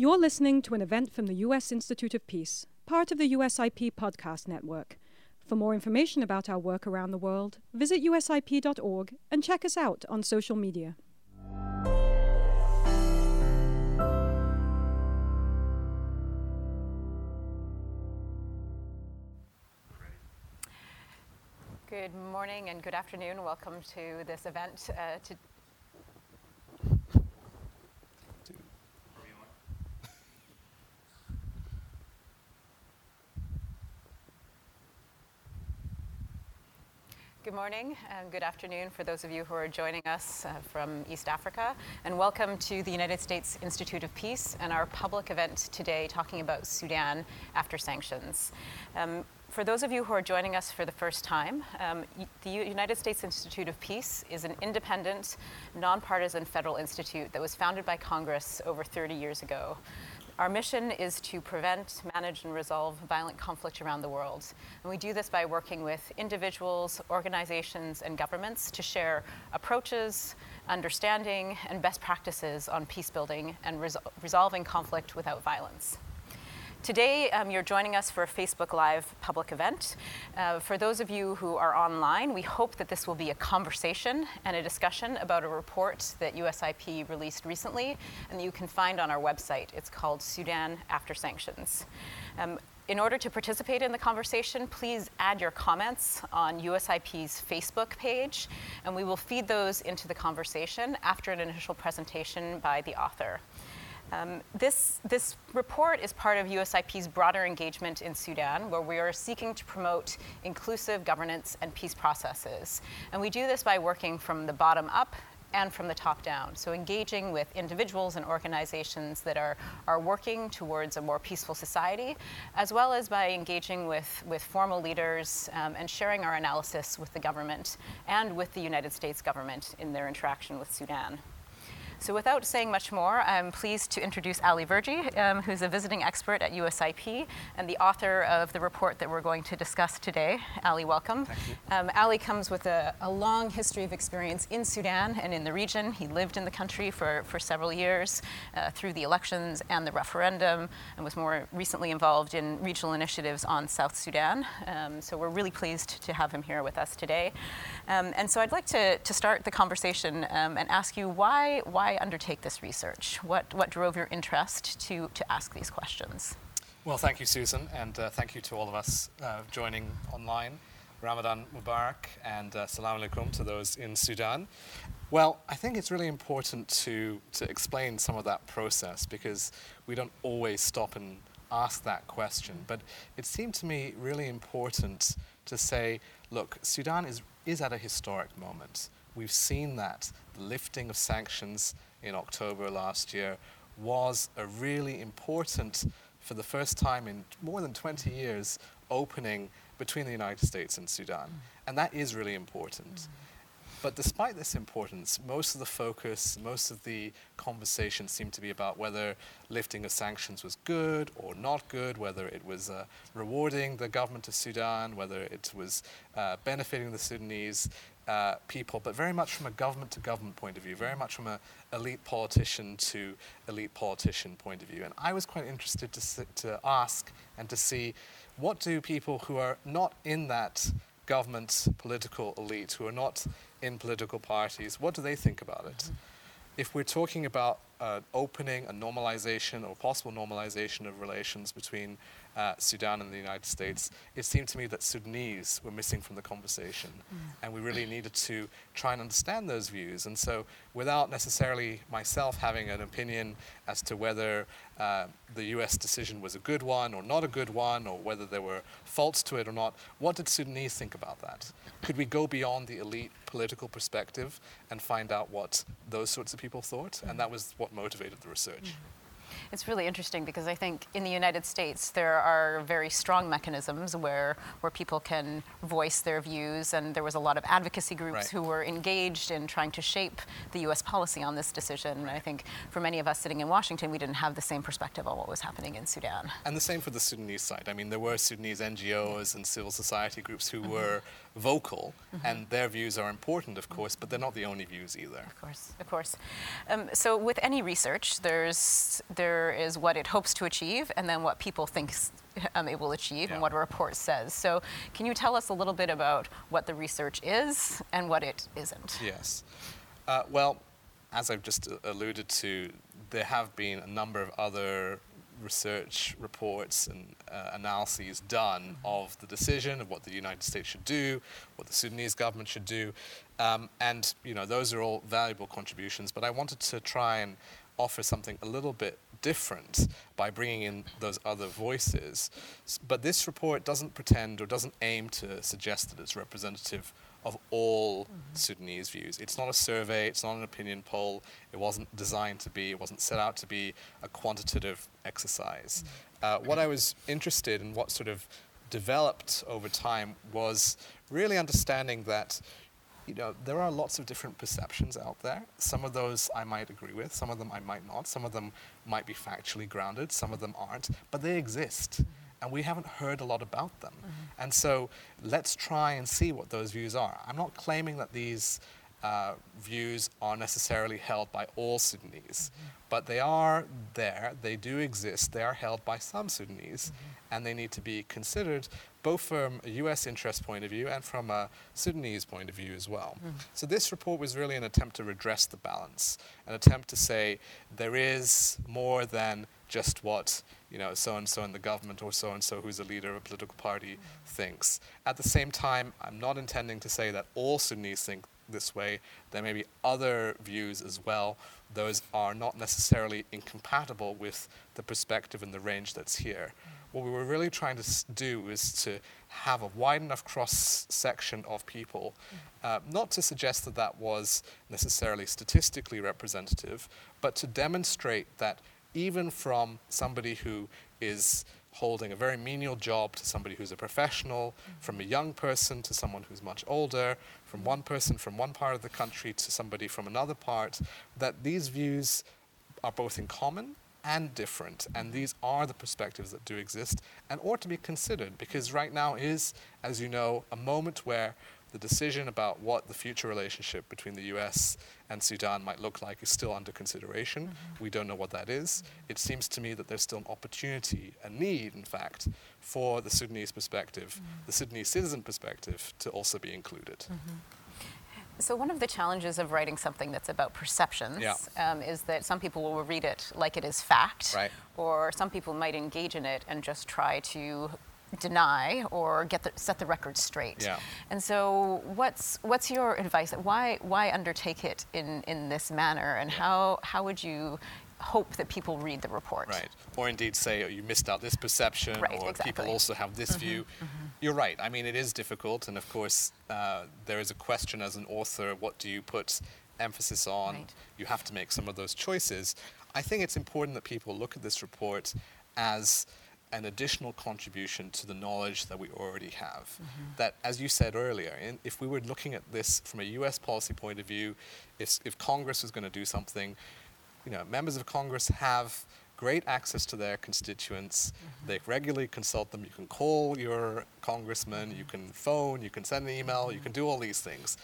You're listening to an event from the U.S. Institute of Peace, part of the USIP podcast network. For more information about our work around the world, visit usip.org and check us out on social media. Good morning and good afternoon. Welcome to this event uh, Good morning and good afternoon for those of you who are joining us uh, from East Africa, and welcome to the United States Institute of Peace and our public event today talking about Sudan after sanctions. Um, for those of you who are joining us for the first time, um, the United States Institute of Peace is an independent, nonpartisan federal institute that was founded by Congress over 30 years ago. Our mission is to prevent, manage, and resolve violent conflict around the world. And we do this by working with individuals, organizations, and governments to share approaches, understanding, and best practices on peace building and resol- resolving conflict without violence. Today, um, you're joining us for a Facebook Live public event. Uh, for those of you who are online, we hope that this will be a conversation and a discussion about a report that USIP released recently and that you can find on our website. It's called Sudan After Sanctions. Um, in order to participate in the conversation, please add your comments on USIP's Facebook page, and we will feed those into the conversation after an initial presentation by the author. Um, this, this report is part of USIP's broader engagement in Sudan, where we are seeking to promote inclusive governance and peace processes. And we do this by working from the bottom up and from the top down. So, engaging with individuals and organizations that are, are working towards a more peaceful society, as well as by engaging with, with formal leaders um, and sharing our analysis with the government and with the United States government in their interaction with Sudan. So without saying much more, I'm pleased to introduce Ali Verjee, um, who's a visiting expert at USIP and the author of the report that we're going to discuss today. Ali, welcome. Thank you. Um, Ali comes with a, a, long history of experience in Sudan and in the region. He lived in the country for, for several years uh, through the elections and the referendum and was more recently involved in regional initiatives on South Sudan. Um, so we're really pleased to have him here with us today. Um, and so I'd like to, to start the conversation um, and ask you why, why why undertake this research? What, what drove your interest to, to ask these questions? Well, thank you, Susan, and uh, thank you to all of us uh, joining online. Ramadan Mubarak and uh, Salam alaikum to those in Sudan. Well, I think it's really important to, to explain some of that process because we don't always stop and ask that question. But it seemed to me really important to say look, Sudan is, is at a historic moment. We've seen that the lifting of sanctions in October last year was a really important, for the first time in more than 20 years, opening between the United States and Sudan. Mm. And that is really important. Mm. But despite this importance, most of the focus, most of the conversation seemed to be about whether lifting of sanctions was good or not good, whether it was uh, rewarding the government of Sudan, whether it was uh, benefiting the Sudanese uh, people, but very much from a government to government point of view, very much from an elite politician to elite politician point of view. And I was quite interested to, to ask and to see what do people who are not in that government political elite, who are not in political parties, what do they think about it? Mm-hmm. If we're talking about uh, opening, a normalization or possible normalization of relations between uh, Sudan and the United States, it seemed to me that Sudanese were missing from the conversation. Mm. And we really needed to try and understand those views. And so, without necessarily myself having an opinion as to whether uh, the US decision was a good one or not a good one, or whether there were faults to it or not, what did Sudanese think about that? Could we go beyond the elite political perspective and find out what those sorts of people thought? And that was what motivated the research. Mm. It's really interesting because I think in the United States there are very strong mechanisms where where people can voice their views, and there was a lot of advocacy groups right. who were engaged in trying to shape the U.S. policy on this decision. And I think for many of us sitting in Washington, we didn't have the same perspective on what was happening in Sudan. And the same for the Sudanese side. I mean, there were Sudanese NGOs and civil society groups who mm-hmm. were vocal, mm-hmm. and their views are important, of course, but they're not the only views either. Of course, of course. Um, so with any research, there's there is what it hopes to achieve, and then what people think um, it will achieve, Yeah. and what a report says. So, can you tell us a little bit about what the research is and what it isn't? Yes. Uh, well, as I've just alluded to, there have been a number of other research reports and uh, analyses done of the decision of what the United States should do, what the Sudanese government should do, um, and you know those are all valuable contributions. But I wanted to try and offer something a little bit different by bringing in those other voices. But this report doesn't pretend or doesn't aim to suggest that it's representative of all Sudanese views. It's not a survey, it's not an opinion poll, it wasn't designed to be, it wasn't set out to be a quantitative exercise. Uh, what I was interested in, what sort of developed over time, was really understanding that you know, there are lots of different perceptions out there. Some of those I might agree with, some of them I might not. Some of them might be factually grounded, some of them aren't, but they exist. Mm-hmm. And we haven't heard a lot about them. Mm-hmm. And so let's try and see what those views are. I'm not claiming that these uh, views are necessarily held by all Sudanese, but they are there, they do exist, they are held by some Sudanese, and they need to be considered both from a US interest point of view and from a Sudanese point of view as well. So this report was really an attempt to redress the balance, an attempt to say there is more than just what you know so and so in the government or so and so who's a leader of a political party thinks. At the same time, I'm not intending to say that all Sudanese think this way. There may be other views as well. Those are not necessarily incompatible with the perspective and the range that's here. What we were really trying to do is to have a wide enough cross section of people, uh, not to suggest that that was necessarily statistically representative, but to demonstrate that even from somebody who is holding a very menial job to somebody who's a professional, mm-hmm. from a young person to someone who's much older, from one person from one part of the country to somebody from another part, that these views are both in common and different. And mm-hmm. these are the perspectives that do exist and ought to be considered because right now is, as you know, a moment where the decision about what the future relationship between the US and Sudan might look like is still under consideration. Mm-hmm. We don't know what that is. It seems to me that there's still an opportunity, a need, in fact, for the Sudanese perspective, mm-hmm. the Sudanese citizen perspective, to also be included. Mm-hmm. So, one of the challenges of writing something that's about perceptions Yeah. um, is that some people will read it like it is fact, Right. or some people might engage in it and just try to deny or get the, set the record straight. Yeah. And so, what's what's your advice? Why why undertake it in, in this manner, and how how would you hope that people read the report? Right. Or indeed say, oh, you missed out this perception, Right, or people exactly. Mm-hmm, also have this view. You're right. I mean, it is difficult. And of course, uh, there is a question as an author what do you put emphasis on? Right. You have to make some of those choices. I think it's important that people look at this report as an additional contribution to the knowledge that we already have. Mm-hmm. That, as you said earlier, in, if we were looking at this from a US policy point of view, if, if Congress was going to do something, you know, members of Congress have great access to their constituents. Mm-hmm. They regularly consult them. You can call your congressman, you mm-hmm. can phone, you can send an email, you can mm-hmm. do all these things.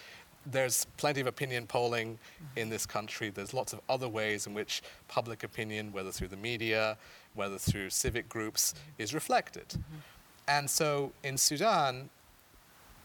There's plenty of opinion polling in this country. There's lots of other ways in which public opinion, whether through the media, whether through civic groups, is reflected. And so in Sudan,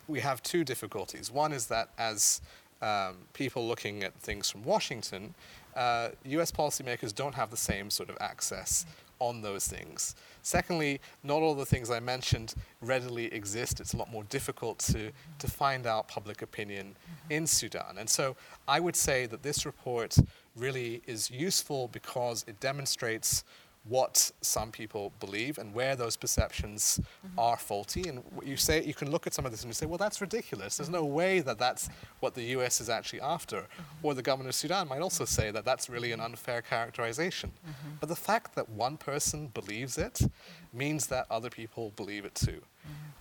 we have two difficulties. One is that as um, people looking at things from Washington, uh, US policymakers don't have the same sort of access on those things. Secondly, not all the things I mentioned readily exist. It's a lot more difficult to, to find out public opinion mm-hmm. in Sudan. And so I would say that this report really is useful because it demonstrates what some people believe and where those perceptions mm-hmm. are faulty. And you say, you can look at some of this and you say, well, that's ridiculous. There's no way that that's what the US is actually after. Mm-hmm. Or the government of Sudan might also say that that's really an unfair characterization. Mm-hmm. But the fact that one person believes it means that other people believe it too.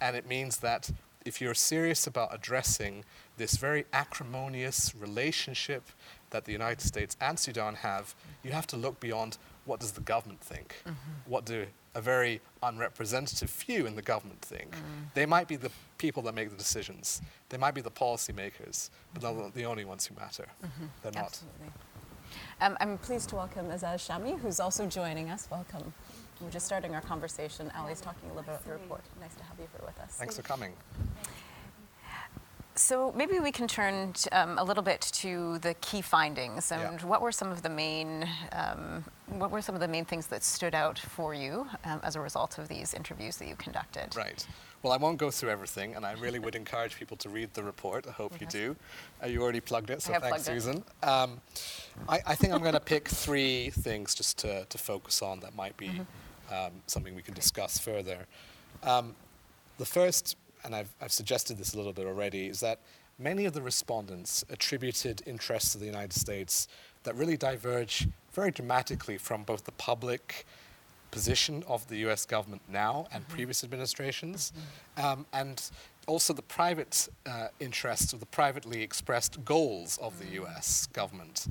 And it means that if you're serious about addressing this very acrimonious relationship that the United States and Sudan have, you have to look beyond what does the government think? Mm-hmm. What do a very unrepresentative few in the government think? Mm. They might be the people that make the decisions. They might be the policymakers, but they're not the only ones who matter. Mm-hmm. They're not. Absolutely. Um, I'm pleased to welcome Azaz Shami, who's also joining us. Welcome. We're just starting our conversation. Ali's talking a little bit about the report. Nice to have you here with us. Thanks for coming. So maybe we can turn um, a little bit to the key findings and Yeah. what were some of the main um, what were some of the main things that stood out for you um, as a result of these interviews that you conducted? Right. Well, I won't go through everything, and I really would encourage people to read the report. I hope you do. Uh, you already plugged it, so thanks. Susan. Um, I, I think I'm going to pick three things just to, to focus on that might be um, something we can discuss further. Um, the first, and I've, I've suggested this a little bit already, is that many of the respondents attributed interests of the United States that really diverge very dramatically from both the public position of the US government now and previous administrations, um, and also the private uh, interests or the privately expressed goals of the US government.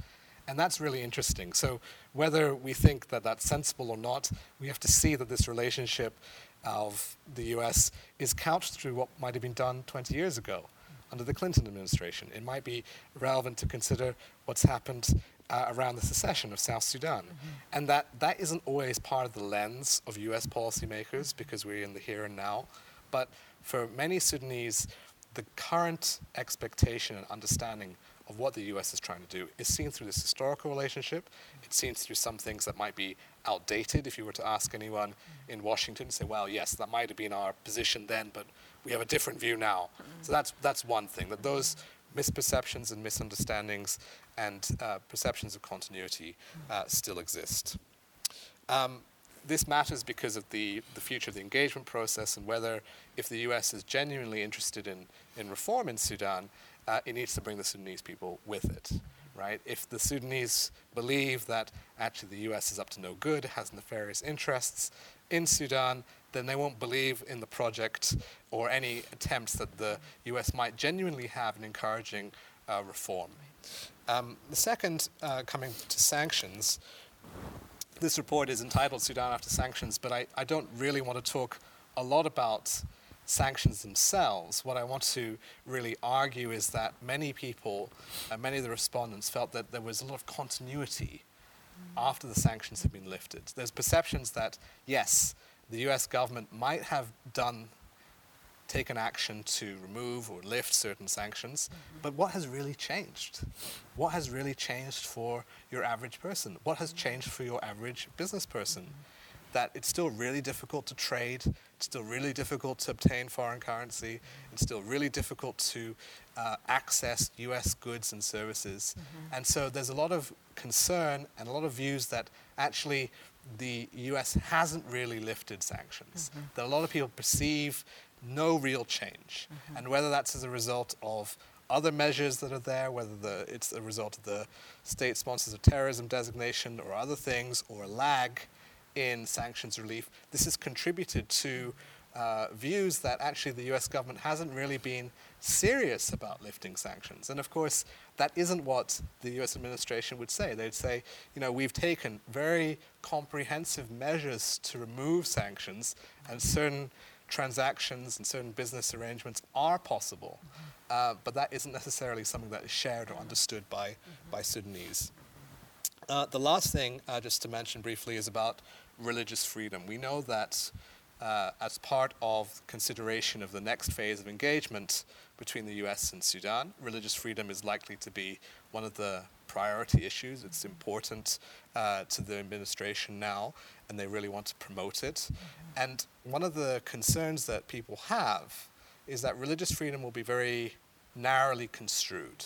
And that's really interesting. So, whether we think that that's sensible or not, we have to see that this relationship of the US is couched through what might have been done 20 years ago under the Clinton administration. It might be relevant to consider what's happened uh, around the secession of South Sudan. And that, that isn't always part of the lens of US policymakers because we're in the here and now. But for many Sudanese, the current expectation and understanding of what the US is trying to do is seen through this historical relationship. It's seen through some things that might be outdated. If you were to ask anyone in Washington, to say, well, yes, that might have been our position then, but we have a different view now. So that's, that's one thing, that those misperceptions and misunderstandings and uh, perceptions of continuity uh, still exist. Um, this matters because of the, the future of the engagement process and whether, if the US is genuinely interested in, in reform in Sudan, uh, it needs to bring the Sudanese people with it, right? If the Sudanese believe that actually the US is up to no good, has nefarious interests in Sudan, then they won't believe in the project or any attempts that the US might genuinely have in encouraging uh, reform. Um, the second, uh, coming to sanctions, this report is entitled Sudan After Sanctions, but I, I don't really want to talk a lot about sanctions themselves. What I want to really argue is that many people, uh, many of the respondents, felt that there was a lot of continuity after the sanctions had been lifted. There's perceptions that, yes, the US government might have done taken action to remove or lift certain sanctions, but what has really changed? What has really changed for your average person? What has changed for your average business person? That it's still really difficult to trade, it's still really difficult to obtain foreign currency, it's still really difficult to uh, access US goods and services. Mm-hmm. And so there's a lot of concern and a lot of views that actually the US hasn't really lifted sanctions. Mm-hmm. That a lot of people perceive no real change. Mm-hmm. And whether that's as a result of other measures that are there, whether the, it's a result of the state sponsors of terrorism designation or other things, or a lag in sanctions relief, this has contributed to uh, views that actually the US government hasn't really been serious about lifting sanctions. And of course, that isn't what the US administration would say. They'd say, you know, we've taken very comprehensive measures to remove sanctions, and certain transactions and certain business arrangements are possible. Uh, but that isn't necessarily something that is shared or understood by, by Sudanese. Uh, the last thing, uh, just to mention briefly, is about religious freedom. We know that uh, as part of consideration of the next phase of engagement between the US and Sudan, religious freedom is likely to be one of the priority issues. It's important uh, to the administration now, and they really want to promote it. And one of the concerns that people have is that religious freedom will be very narrowly construed.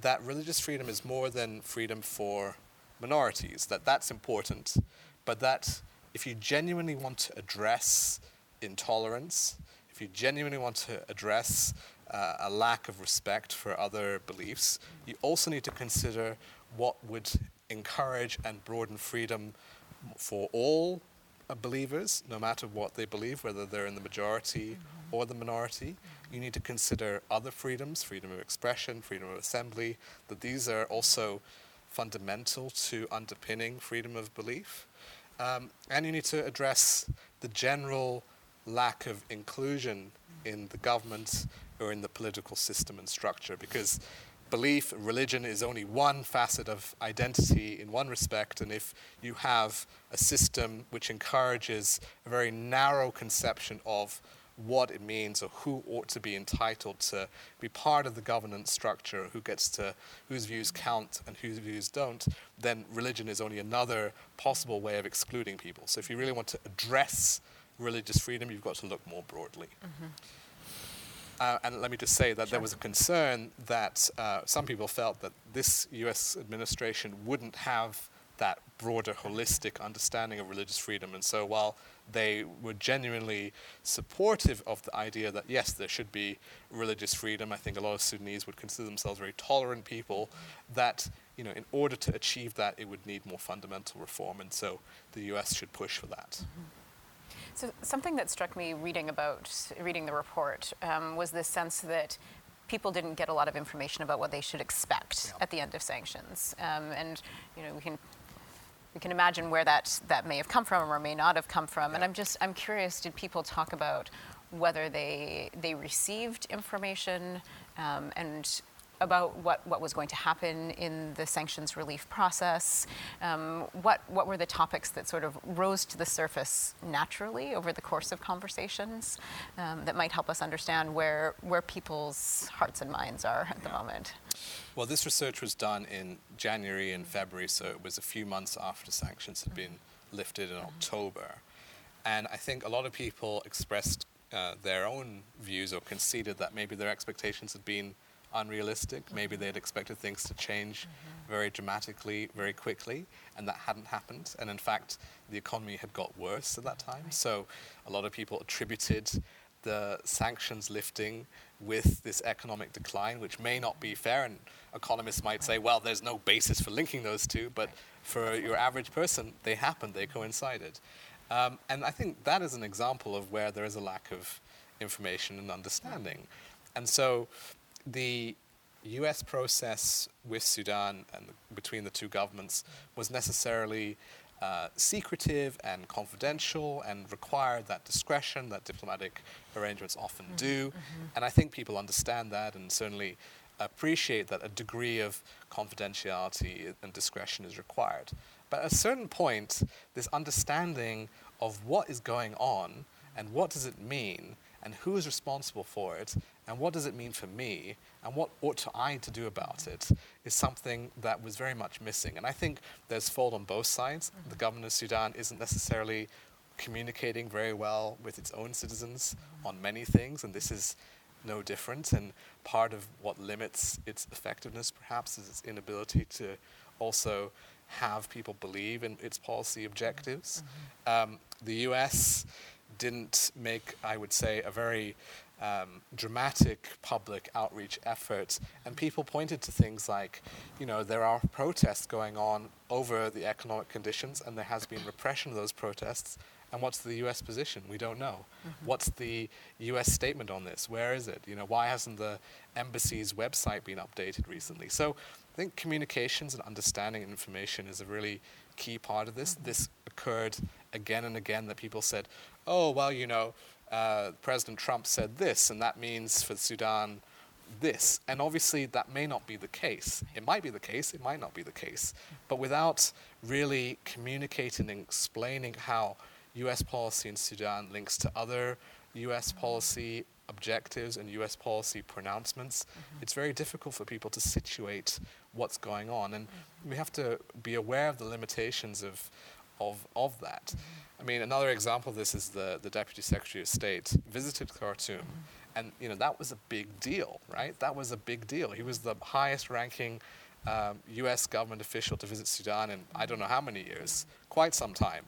That religious freedom is more than freedom for minorities, that that's important, but that if you genuinely want to address intolerance, if you genuinely want to address uh, a lack of respect for other beliefs, you also need to consider what would encourage and broaden freedom for all uh, believers, no matter what they believe, whether they're in the majority or the minority. You need to consider other freedoms, freedom of expression, freedom of assembly, that these are also fundamental to underpinning freedom of belief. Um, and you need to address the general lack of inclusion in the government or in the political system and structure because belief, religion is only one facet of identity in one respect, and if you have a system which encourages a very narrow conception of what it means or who ought to be entitled to be part of the governance structure, who gets to, whose views count and whose views don't, then religion is only another possible way of excluding people. So if you really want to address religious freedom, you've got to look more broadly. Mm-hmm. Uh, and let me just say that sure. there was a concern that uh, some people felt that this US administration wouldn't have that broader, holistic understanding of religious freedom. And so while they were genuinely supportive of the idea that yes, there should be religious freedom. I think a lot of Sudanese would consider themselves very tolerant people. That you know, in order to achieve that, it would need more fundamental reform, and so the U.S. should push for that. Mm-hmm. So something that struck me reading about reading the report um, was this sense that people didn't get a lot of information about what they should expect yeah. at the end of sanctions. Um, and you know, we can we can imagine where that, that may have come from or may not have come from. Yeah. And I'm just, I'm curious, did people talk about whether they, they received information um, and about what, what was going to happen in the sanctions relief process. Um, what, what were the topics that sort of rose to the surface naturally over the course of conversations um, that might help us understand where, where people's hearts and minds are at the moment? Well, this research was done in January and February, so it was a few months after sanctions had been lifted in October. And I think a lot of people expressed uh, their own views or conceded that maybe their expectations had been unrealistic. Maybe they'd expected things to change mm-hmm. very dramatically, very quickly, and that hadn't happened. And in fact, the economy had got worse at that time. Right. So a lot of people attributed the sanctions lifting with this economic decline, which may not be fair. And economists might say, well, there's no basis for linking those two, but for your average person, they happened, they coincided. Um, and I think that is an example of where there is a lack of information and understanding. And so the US process with Sudan and between the two governments was necessarily uh, secretive and confidential and required that discretion that diplomatic arrangements often mm-hmm. do. Mm-hmm. And I think people understand that and certainly appreciate that a degree of confidentiality and discretion is required. But at a certain point, this understanding of what is going on and what does it mean and who is responsible for it and what does it mean for me and what ought I to do about it is something that was very much missing. And I think there's fault on both sides. Mm-hmm. The government of Sudan isn't necessarily communicating very well with its own citizens mm-hmm. on many things, and this is no different. And part of what limits its effectiveness, perhaps, is its inability to also have people believe in its policy objectives. Mm-hmm. Um, the US didn't make, I would say, a very um, dramatic public outreach efforts, and people pointed to things like, you know, there are protests going on over the economic conditions, and there has been repression of those protests. And what's the U.S. position? We don't know. Mm-hmm. What's the U.S. statement on this? Where is it? You know, why hasn't the embassy's website been updated recently? So I think communications and understanding information is a really key part of this. Mm-hmm. This occurred again and again that people said, oh, well, you know, uh, President Trump said this, and that means for Sudan this. And obviously, that may not be the case. It might be the case, it might not be the case. But without really communicating and explaining how US policy in Sudan links to other US policy objectives and US policy pronouncements, mm-hmm. it's very difficult for people to situate what's going on. And mm-hmm. we have to be aware of the limitations of, of, of that. Mm-hmm. I mean, another example of this is the, the Deputy Secretary of State visited Khartoum. Mm-hmm. And, you know, that was a big deal, right? That was a big deal. He was the highest ranking um, U.S. government official to visit Sudan in I don't know how many years, quite some time.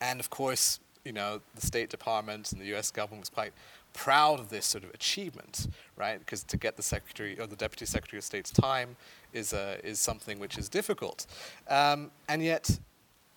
And of course, you know, the State Department and the U.S. government was quite proud of this sort of achievement, right? Because to get the Secretary or the Deputy Secretary of State's time is, uh, is something which is difficult. Um, and yet,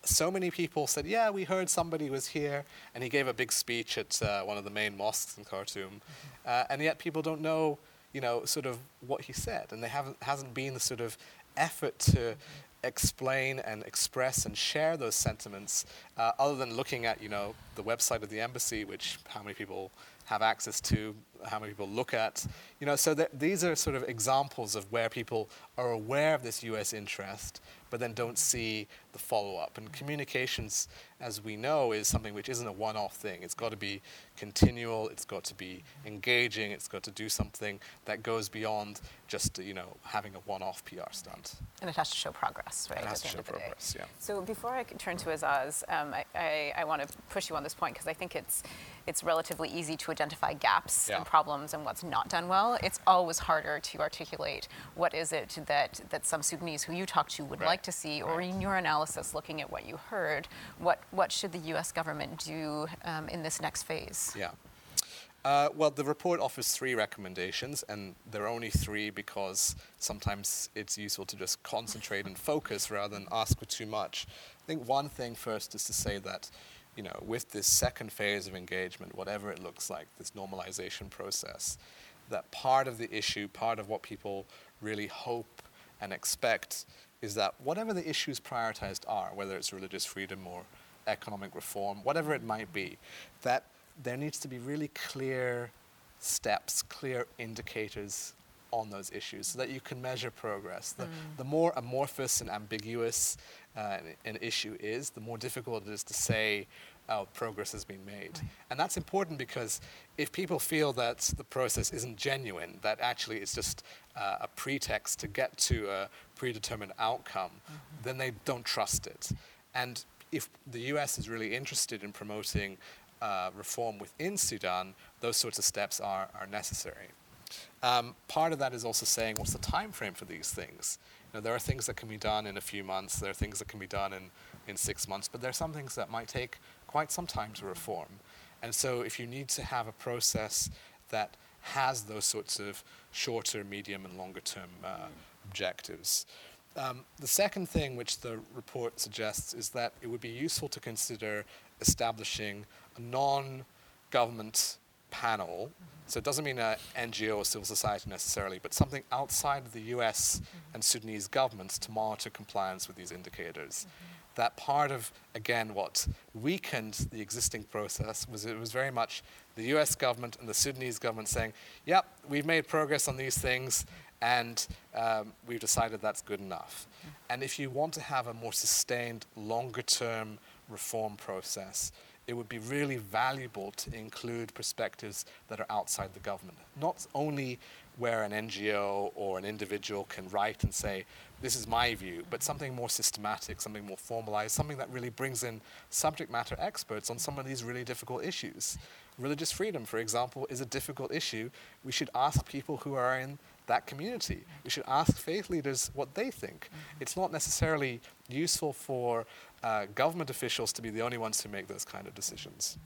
so many people said, Yeah, we heard somebody was here, and he gave a big speech at uh, one of the main mosques in Khartoum. Mm-hmm. Uh, and yet people don't know, you know, sort of what he said, and there haven't, hasn't been the sort of effort to mm-hmm. explain and express and share those sentiments, uh, other than looking at, you know, the website of the embassy, which how many people have access to, how many people look at. You know, so these are sort of examples of where people are aware of this U.S. interest, but then don't see the follow-up. And communications, as we know, is something which isn't a one-off thing. It's got to be continual. It's got to be engaging. It's got to do something that goes beyond just you know having a one-off PR stunt. And it has to show progress, right? It has to show progress. Yeah. So before I turn to Azaz, um, I, I, I want to push you on this point because I think it's it's relatively easy to identify gaps yeah. and problems and what's not done well. It's always harder to articulate what is it that that some Sudanese who you talk to would right. like to see, or in your analysis, looking at what you heard, what what should the U.S. government do um, in this next phase? Yeah. Uh, well, the report offers three recommendations, and there are only three because sometimes it's useful to just concentrate and focus rather than ask for too much. I think one thing first is to say that, you know, with this second phase of engagement, whatever it looks like, this normalization process, that part of the issue, part of what people really hope and expect is that whatever the issues prioritized are, whether it's religious freedom or economic reform, whatever it might be, that there needs to be really clear steps, clear indicators on those issues so that you can measure progress. The, mm. the more amorphous and ambiguous uh, an issue is, the more difficult it is to say oh, progress has been made. Right. And that's important because if people feel that the process isn't genuine, that actually it's just uh, a pretext to get to a predetermined outcome, mm-hmm. then they don't trust it. And if the US is really interested in promoting uh, reform within Sudan, those sorts of steps are, are necessary. Um, part of that is also saying what's the time frame for these things. Know, there are things that can be done in a few months, there are things that can be done in, in six months, but there are some things that might take quite some time to reform. And so if you need to have a process that has those sorts of shorter, medium, and longer term uh, objectives. Um, the second thing which the report suggests is that it would be useful to consider establishing a non-government panel. So it doesn't mean an NGO or civil society necessarily, but something outside of the US mm-hmm. and Sudanese governments to monitor compliance with these indicators. Mm-hmm. That part of, again, what weakened the existing process was it was very much the US government and the Sudanese government saying, yep, we've made progress on these things, and um, we've decided that's good enough. Mm-hmm. And if you want to have a more sustained, longer term reform process, it would be really valuable to include perspectives that are outside the government. Not only where an NGO or an individual can write and say, this is my view, but something more systematic, something more formalized, something that really brings in subject matter experts on some of these really difficult issues. Religious freedom, for example, is a difficult issue. We should ask people who are in that community. We should ask faith leaders what they think. Mm-hmm. It's not necessarily useful for uh, government officials to be the only ones who make those kind of decisions.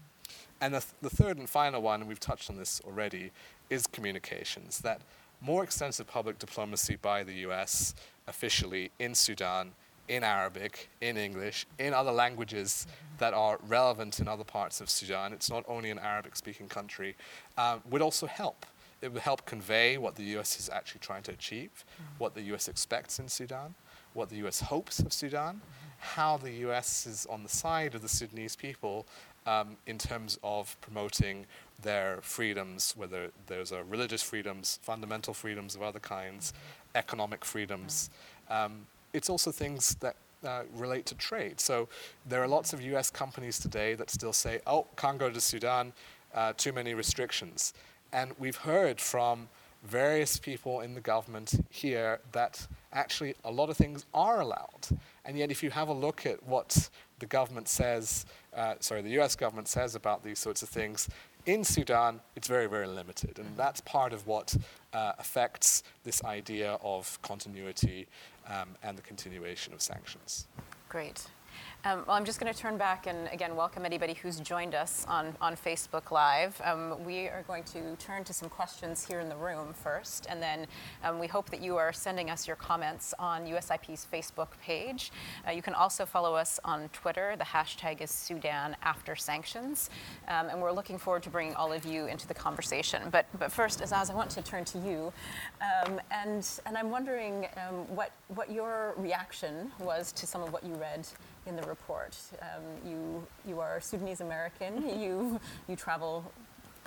And the, th- the third and final one, and we've touched on this already, is communications. That more extensive public diplomacy by the US officially in Sudan, in Arabic, in English, in other languages that are relevant in other parts of Sudan, it's not only an Arabic speaking country, uh, would also help. It would help convey what the US is actually trying to achieve, what the US expects in Sudan, what the US hopes of Sudan. How the US is on the side of the Sudanese people um, in terms of promoting their freedoms, whether those are religious freedoms, fundamental freedoms of other kinds, economic freedoms. Um, it's also things that uh, relate to trade. So there are lots of US companies today that still say, oh, can't go to Sudan, uh, too many restrictions. And we've heard from various people in the government here that actually a lot of things are allowed. And yet, if you have a look at what the government says, uh, sorry, the US government says about these sorts of things, in Sudan, it's very, very limited. And that's part of what uh, affects this idea of continuity um, and the continuation of sanctions. Great. Um, well, I'm just going to turn back and again welcome anybody who's joined us on, on Facebook Live. Um, we are going to turn to some questions here in the room first, and then um, we hope that you are sending us your comments on USIP's Facebook page. Uh, you can also follow us on Twitter. The hashtag is Sudan After Sanctions, um, and we're looking forward to bringing all of you into the conversation. But, but first, Azaz, I want to turn to you, um, and, and I'm wondering um, what, what your reaction was to some of what you read in the report. Um, you, you are Sudanese American, you, you travel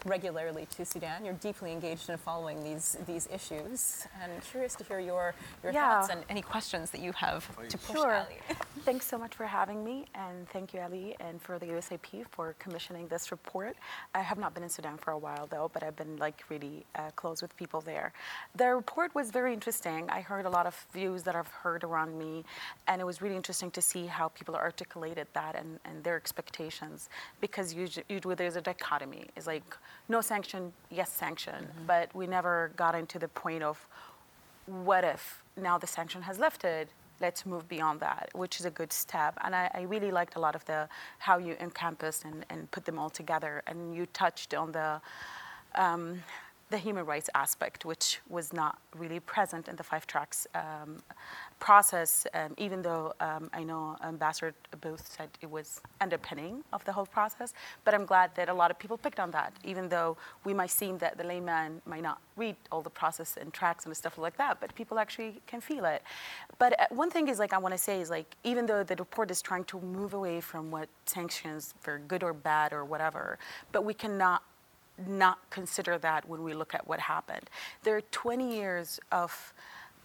regularly to Sudan. You're deeply engaged in following these these issues, and I'm curious to hear your your Yeah. thoughts and any questions that you have to push Sure. Ali. Thanks so much for having me, and thank you, Ali, and for the USIP for commissioning this report. I have not been in Sudan for a while, though, but I've been like really uh, close with people there. The report was very interesting. I heard a lot of views that I've heard around me, and it was really interesting to see how people articulated that and, and their expectations, because usually there's a dichotomy. It's like no sanction, yes sanction, but we never got into the point of what if now the sanction has lifted? Let's move beyond that which is a good step. And i, I really liked a lot of the how you encompassed and, and put them all together. And you touched on the um, the human rights aspect, which was not really present in the five tracks um, process, um, even though um, I know Ambassador Booth said it was underpinning of the whole process. But I'm glad that a lot of people picked on that, even though we might seem that the layman might not read all the process and tracks and stuff like that, but people actually can feel it. But uh, one thing is like I want to say is like even though the report is trying to move away from what sanctions for good or bad or whatever, but we cannot not consider that when we look at what happened. There are 20 years of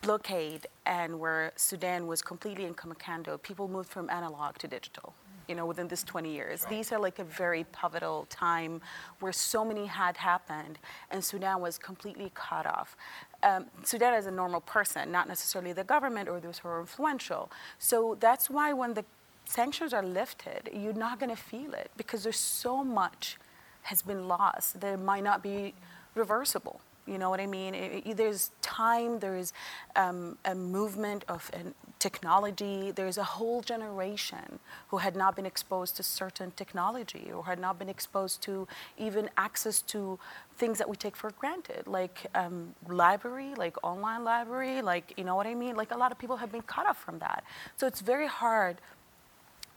blockade and where Sudan was completely in commando. People moved from analog to digital. You know, within this 20 years, these are like a very pivotal time where so many had happened, and Sudan was completely cut off. Um, Sudan is a normal person, not necessarily the government or those who are influential. So that's why when the sanctions are lifted, you're not going to feel it because there's so much has been lost that it might not be reversible. You know what I mean? It- it- there's time, there's um, a movement of technology. There's a whole generation who had not been exposed to certain technology or had not been exposed to even access to things that we take for granted, like um, library, like online library, like, you know what I mean? Like a lot of people have been cut off from that. So it's very hard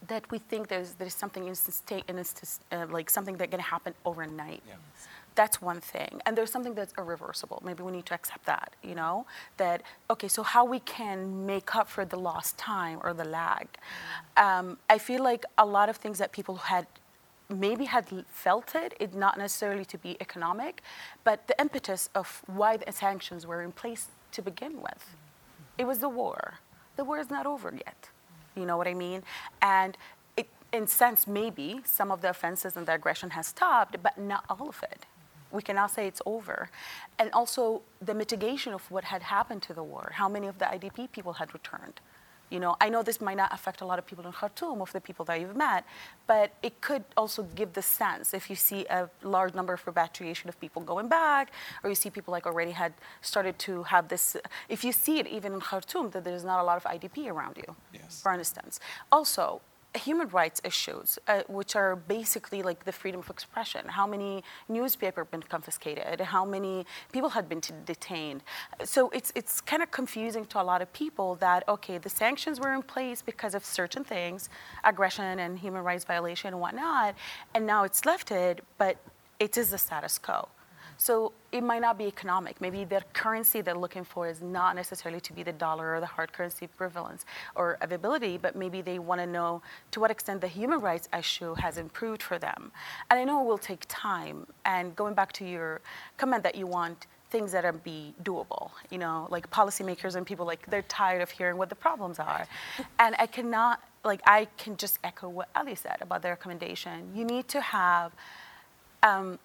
that we think there's there's something instant, uh, like something that's going to happen overnight. That's one thing, and there's something that's irreversible. Maybe we need to accept that. You know that okay. So how we can make up for the lost time or the lag? Um, I feel like a lot of things that people had maybe had felt it, it not necessarily to be economic, but the impetus of why the sanctions were in place to begin with. It was the war. The war is not over yet. You know what I mean? And it, in sense, maybe some of the offenses and the aggression has stopped, but not all of it. We cannot say it's over. And also the mitigation of what had happened to the war, how many of the IDP people had returned. You know, I know this might not affect a lot of people in Khartoum, of the people that you've met, but it could also give the sense if you see a large number of repatriation of people going back, or you see people like already had started to have this. If you see it even in Khartoum, that there's not a lot of IDP around you, Yes. for instance. Also, human rights issues, uh, which are basically like the freedom of expression. How many newspaper been confiscated? How many people had been t- detained? So it's it's kind of confusing to a lot of people that okay, the sanctions were in place because of certain things, aggression and human rights violation and whatnot, and now it's lifted, but it is the status quo. So it might not be economic. Maybe the currency they're looking for is not necessarily to be the dollar or the hard currency prevalence or availability, but maybe they want to know to what extent the human rights issue has improved for them. And I know it will take time. And going back to your comment that you want things that are be doable, you know, like policymakers and people like they're tired of hearing what the problems are. and I cannot like I can just echo what Ali said about the recommendation. You need to have um,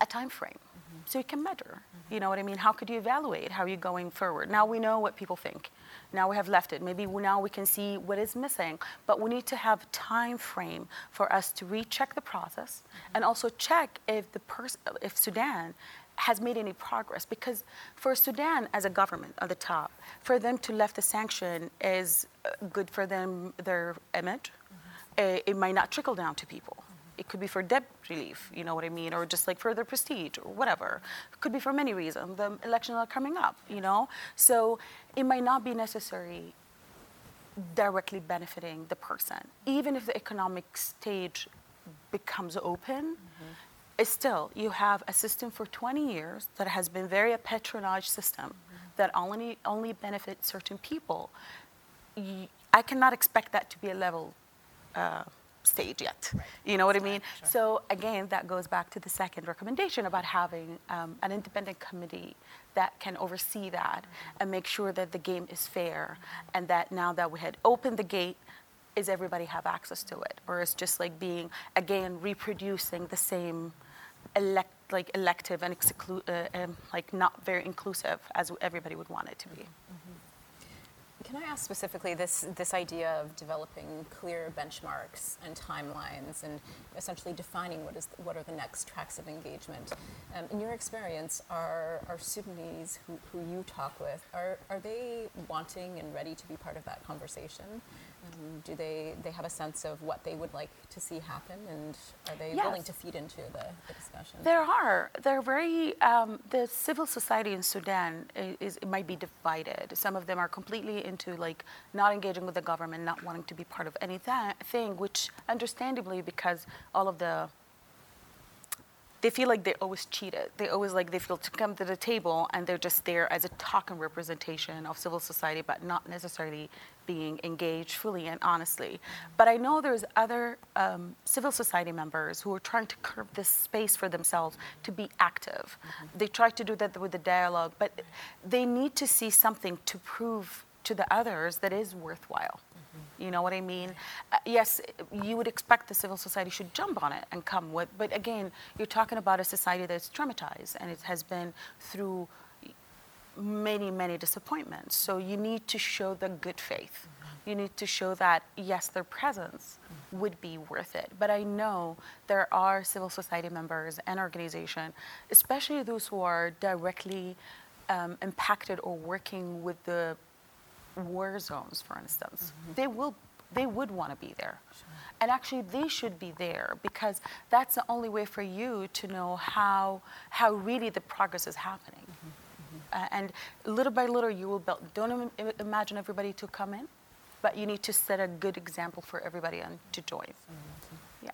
a time frame so you can measure. You know what I mean? How could you evaluate how are you're going forward? Now we know what people think. Now we have left it. Maybe we, now we can see what is missing. But we need to have time frame for us to recheck the process and also check if the person, if Sudan has made any progress. Because for Sudan as a government at the top, for them to lift the sanction is uh, good for them, their image. Uh, it might not trickle down to people. It could be for debt relief, you know what I mean, or just like further prestige or whatever. It could be for many reasons. The elections are coming up, you know? So it might not be necessary directly benefiting the person. Even if the economic stage becomes open, it's still you have a system for 20 years that has been very a patronage system that only only benefits certain people. I cannot expect that to be a level uh, stage yet. Right. You know what I mean? Sure. So again, that goes back to the second recommendation about having um, an independent committee that can oversee that and make sure that the game is fair and that now that we had opened the gate, is everybody have access to it, or is just like being again reproducing the same elect like elective and exclu- uh, um, like not very inclusive as everybody would want it to be. Can I ask specifically this, this idea of developing clear benchmarks and timelines and essentially defining what, is, what are the next tracks of engagement? Um, in your experience, are, are Sudanese who, who you talk with, are, are they wanting and ready to be part of that conversation? Do they, they have a sense of what they would like to see happen and are they willing to feed into the, the discussion? There are. They're very. Um, the civil society in Sudan is, it might be divided. Some of them are completely into like not engaging with the government, not wanting to be part of anything, which understandably because all of the they feel like they always cheated. They always like they feel to come to the table and they're just there as a token representation of civil society, but not necessarily being engaged fully and honestly. But I know there's other um, civil society members who are trying to curve this space for themselves to be active. They try to do that with the dialogue, but they need to see something to prove to the others that is worthwhile. You know what I mean? Uh, yes, you would expect the civil society should jump on it and come with, but again, you're talking about a society that's traumatized and it has been through many, many disappointments. So you need to show the good faith. You need to show that, yes, their presence would be worth it. But I know there are civil society members and organizations, especially those who are directly um, impacted or working with the war zones, for instance. They will, they would want to be there. And actually, they should be there because that's the only way for you to know how, how really the progress is happening. Uh, and little by little, you will build. Don't Im- im- imagine everybody to come in, but you need to set a good example for everybody and to join. Yeah.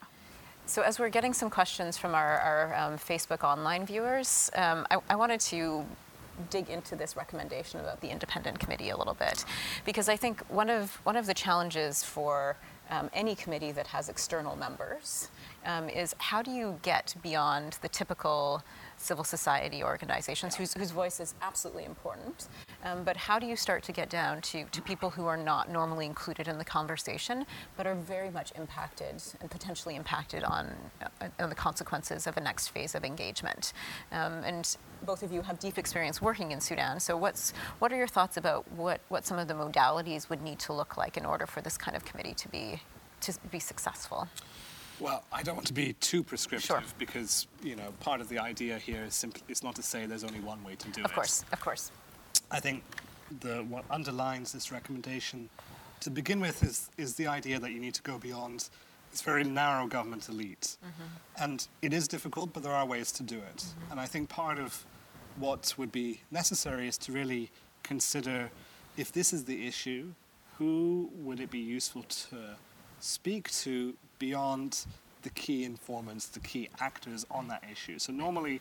So, as we're getting some questions from our, our um, Facebook online viewers, um, I, I wanted to dig into this recommendation about the independent committee a little bit, because I think one of one of the challenges for um, any committee that has external members um, is how do you get beyond the typical civil society organizations whose, whose voice is absolutely important, um, but how do you start to get down to, to people who are not normally included in the conversation, but are very much impacted and potentially impacted on, uh, on the consequences of a next phase of engagement? Um, and both of you have deep experience working in Sudan, so what's, what are your thoughts about what, what some of the modalities would need to look like in order for this kind of committee to be, to be successful? Well, I don't want to be too prescriptive Sure. because you know part of the idea here is simply it's not to say there's only one way to do it. Of course, of course. I think the what underlines this recommendation to begin with is is the idea that you need to go beyond this very narrow government elite, mm-hmm. and it is difficult, but there are ways to do it. Mm-hmm. And I think part of what would be necessary is to really consider if this is the issue, who would it be useful to speak to beyond the key informants, the key actors on that issue. So normally,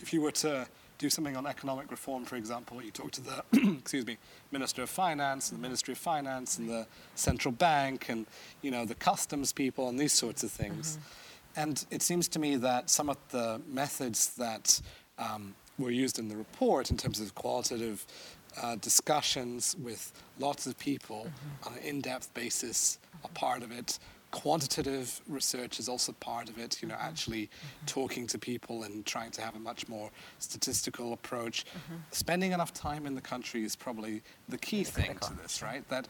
if you were to do something on economic reform, for example, you talk to the excuse me, Minister of Finance, and the Ministry of Finance, and the central bank, and you know the customs people, and these sorts of things. And it seems to me that some of the methods that um, were used in the report in terms of qualitative uh, discussions with lots of people on an in-depth basis are part of it. Quantitative research is also part of it, you know, actually mm-hmm. talking to people and trying to have a much more statistical approach. Mm-hmm. Spending enough time in the country is probably the key thing to this, right? That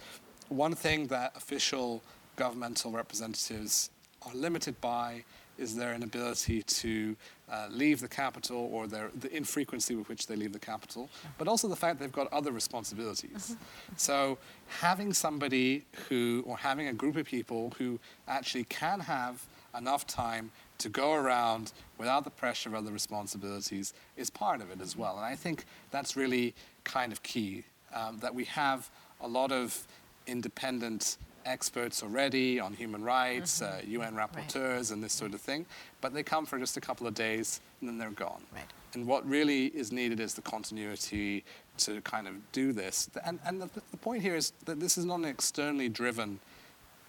one thing that official governmental representatives are limited by is their inability to uh, leave the capital or their, the infrequency with which they leave the capital, but also the fact they've got other responsibilities. So having somebody who, or having a group of people who actually can have enough time to go around without the pressure of other responsibilities is part of it as well. And I think that's really kind of key, um, that we have a lot of independent experts already on human rights, uh, UN rapporteurs, and this sort of thing, but they come for just a couple of days and then they're gone. Right. And what really is needed is the continuity to kind of do this. And, and the, the point here is that this is not an externally driven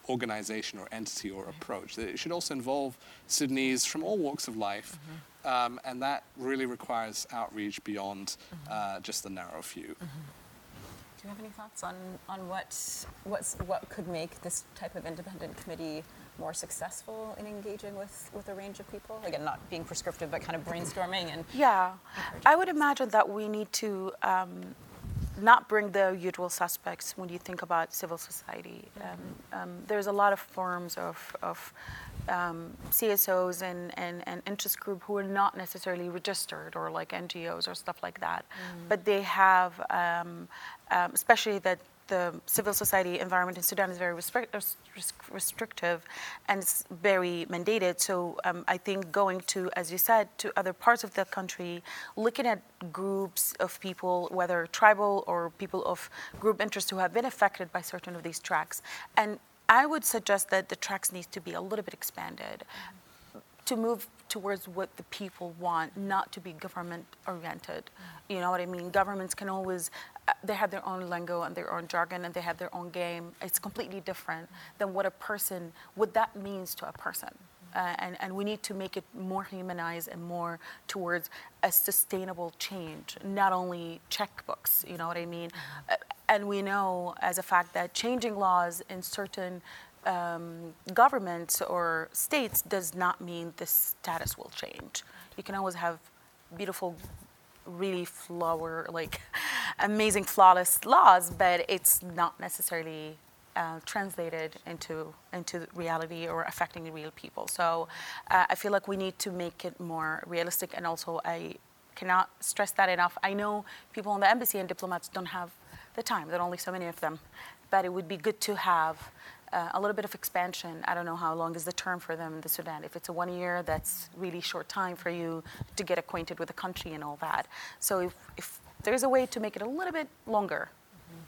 organization or entity or approach. It should also involve Sudanese from all walks of life, um, and that really requires outreach beyond uh, just the narrow few. Do you have any thoughts on, on what, what's, what could make this type of independent committee more successful in engaging with, with a range of people? Again, not being prescriptive, but kind of brainstorming and. Yeah, I would imagine that we need to um, not bring the usual suspects when you think about civil society. Um, um, there's a lot of forms of, of um, CSOs and, and, and interest group who are not necessarily registered or like NGOs or stuff like that, but they have, um, um, especially that the civil society environment in Sudan is very restric- res- res- restrictive and it's very mandated. So um, I think going to, as you said, to other parts of the country, looking at groups of people, whether tribal or people of group interest who have been affected by certain of these tracks, and I would suggest that the tracks needs to be a little bit expanded to move towards what the people want, not to be government oriented. You know what I mean? Governments can always, uh, they have their own lingo and their own jargon and they have their own game. It's completely different than what a person, what that means to a person. Uh, and, and we need to make it more humanized and more towards a sustainable change, not only checkbooks, you know what I mean? Uh, and we know as a fact that changing laws in certain um, governments or states does not mean the status will change. You can always have beautiful, really flower, like amazing, flawless laws, but it's not necessarily uh, translated into into reality or affecting real people. So uh, I feel like we need to make it more realistic, and also I cannot stress that enough. I know people in the embassy and diplomats don't have the time. There are only so many of them, but it would be good to have uh, a little bit of expansion. I don't know how long is the term for them in the Sudan. If it's a one year, that's really short time for you to get acquainted with the country and all that. So if, if there's a way to make it a little bit longer,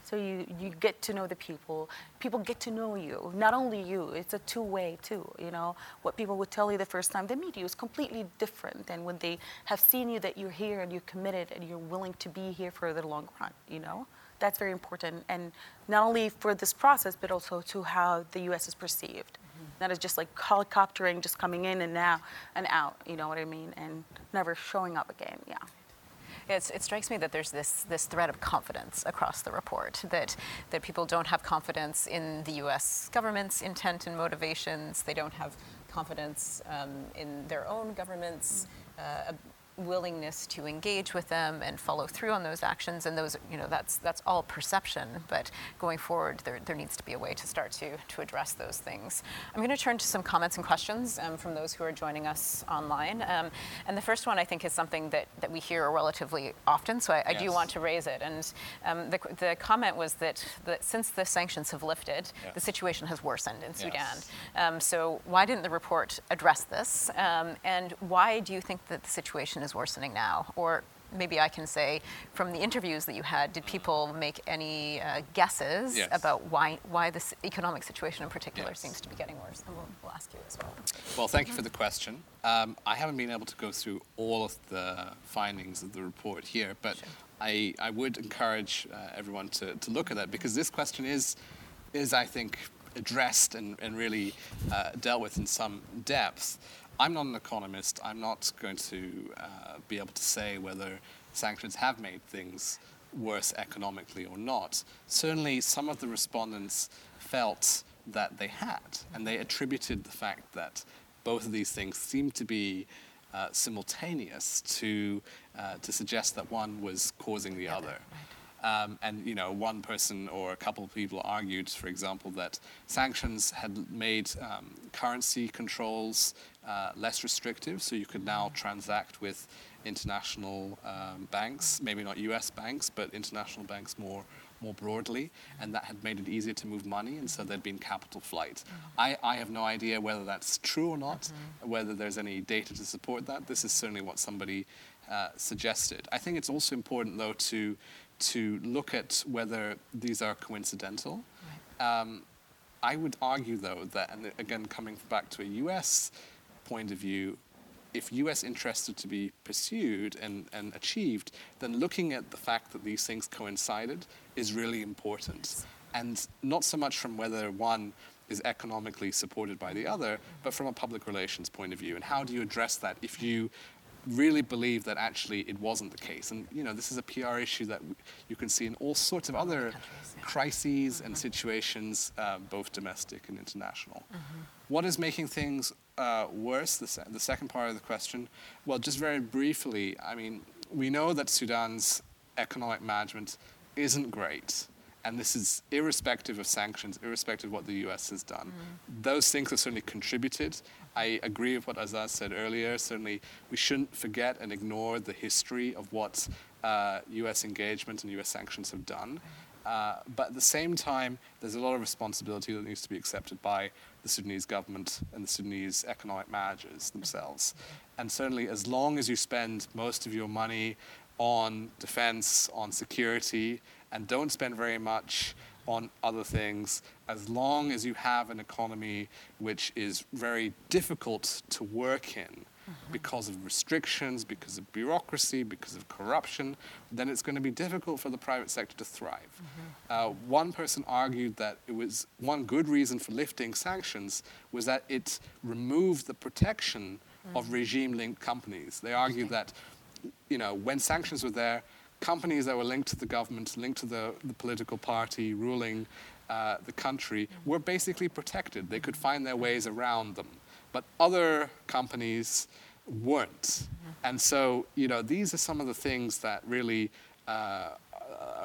so you, you get to know the people. People get to know you. Not only you, it's a two-way too, you know. What people would tell you the first time they meet you is completely different than when they have seen you that you're here and you're committed and you're willing to be here for the long run, you know. That's very important. And not only for this process, but also to how the US is perceived. Not as just like helicoptering, just coming in and now and out, you know what I mean? And never showing up again, yeah. It's, it strikes me that there's this, this thread of confidence across the report, that, that people don't have confidence in the US government's intent and motivations, they don't have confidence um, in their own government's uh, willingness to engage with them and follow through on those actions. And those you know that's that's all perception. But going forward there, there needs to be a way to start to to address those things. I'm going to turn to some comments and questions um, from those who are joining us online. Um, and the first one i think is something that that we hear relatively often. So i, I do want to raise it. And um, the, the comment was that, that since the sanctions have lifted Yeah. the situation has worsened in sudan. Yes. um, so why didn't the report address this? Um, and why do you think that the situation is worsening now or maybe I can say from the interviews that you had, did people make any uh, guesses Yes. about why why this economic situation in particular Yes. seems to be getting worse? And we'll, we'll ask you as well. Well, thank you for the question. Um, I haven't been able to go through all of the findings of the report here, but I, I would encourage uh, everyone to, to look at that because this question is, is I think, addressed and, and really uh, dealt with in some depth. I'm not an economist. I'm not going to uh, be able to say whether sanctions have made things worse economically or not. Certainly, some of the respondents felt that they had, and they attributed the fact that both of these things seemed to be uh, simultaneous to, uh, to suggest that one was causing the other. Um, and you know, one person or a couple of people argued, for example, that sanctions had made um, currency controls uh, less restrictive, so you could now transact with international um, banks, maybe not U.S. banks, but international banks more more broadly, and that had made it easier to move money, and so there'd been capital flight. I, I have no idea whether that's true or not, whether there's any data to support that. This is certainly what somebody uh, suggested. I think it's also important, though, to to look at whether these are coincidental. Um, I would argue, though, that, and again, coming back to a US point of view, if US interests are to be pursued and, and achieved, then looking at the fact that these things coincided is really important. And not so much from whether one is economically supported by the other, but from a public relations point of view. And how do you address that if you really believe that actually it wasn't the case? And you know, this is a PR issue that you can see in all sorts of other crises and situations, uh, both domestic and international. What is making things uh, worse? The, se- the second part of the question. Well, just very briefly, I mean, we know that Sudan's economic management isn't great. And this is irrespective of sanctions, irrespective of what the US has done. Those things have certainly contributed. I agree with what Azaz said earlier. Certainly, we shouldn't forget and ignore the history of what uh, US engagement and US sanctions have done. Uh, but at the same time, there's a lot of responsibility that needs to be accepted by the Sudanese government and the Sudanese economic managers themselves. And certainly, as long as you spend most of your money on defense, on security, and don't spend very much on other things, as long as you have an economy which is very difficult to work in because of restrictions, because of bureaucracy, because of corruption, then it's going to be difficult for the private sector to thrive. Uh, one person argued that it was one good reason for lifting sanctions was that it removed the protection of regime-linked companies. They argued that you know, when sanctions were there, companies that were linked to the government, linked to the, the political party ruling uh, the country, were basically protected. They could find their ways around them. But other companies weren't. And so, you know, these are some of the things that really uh,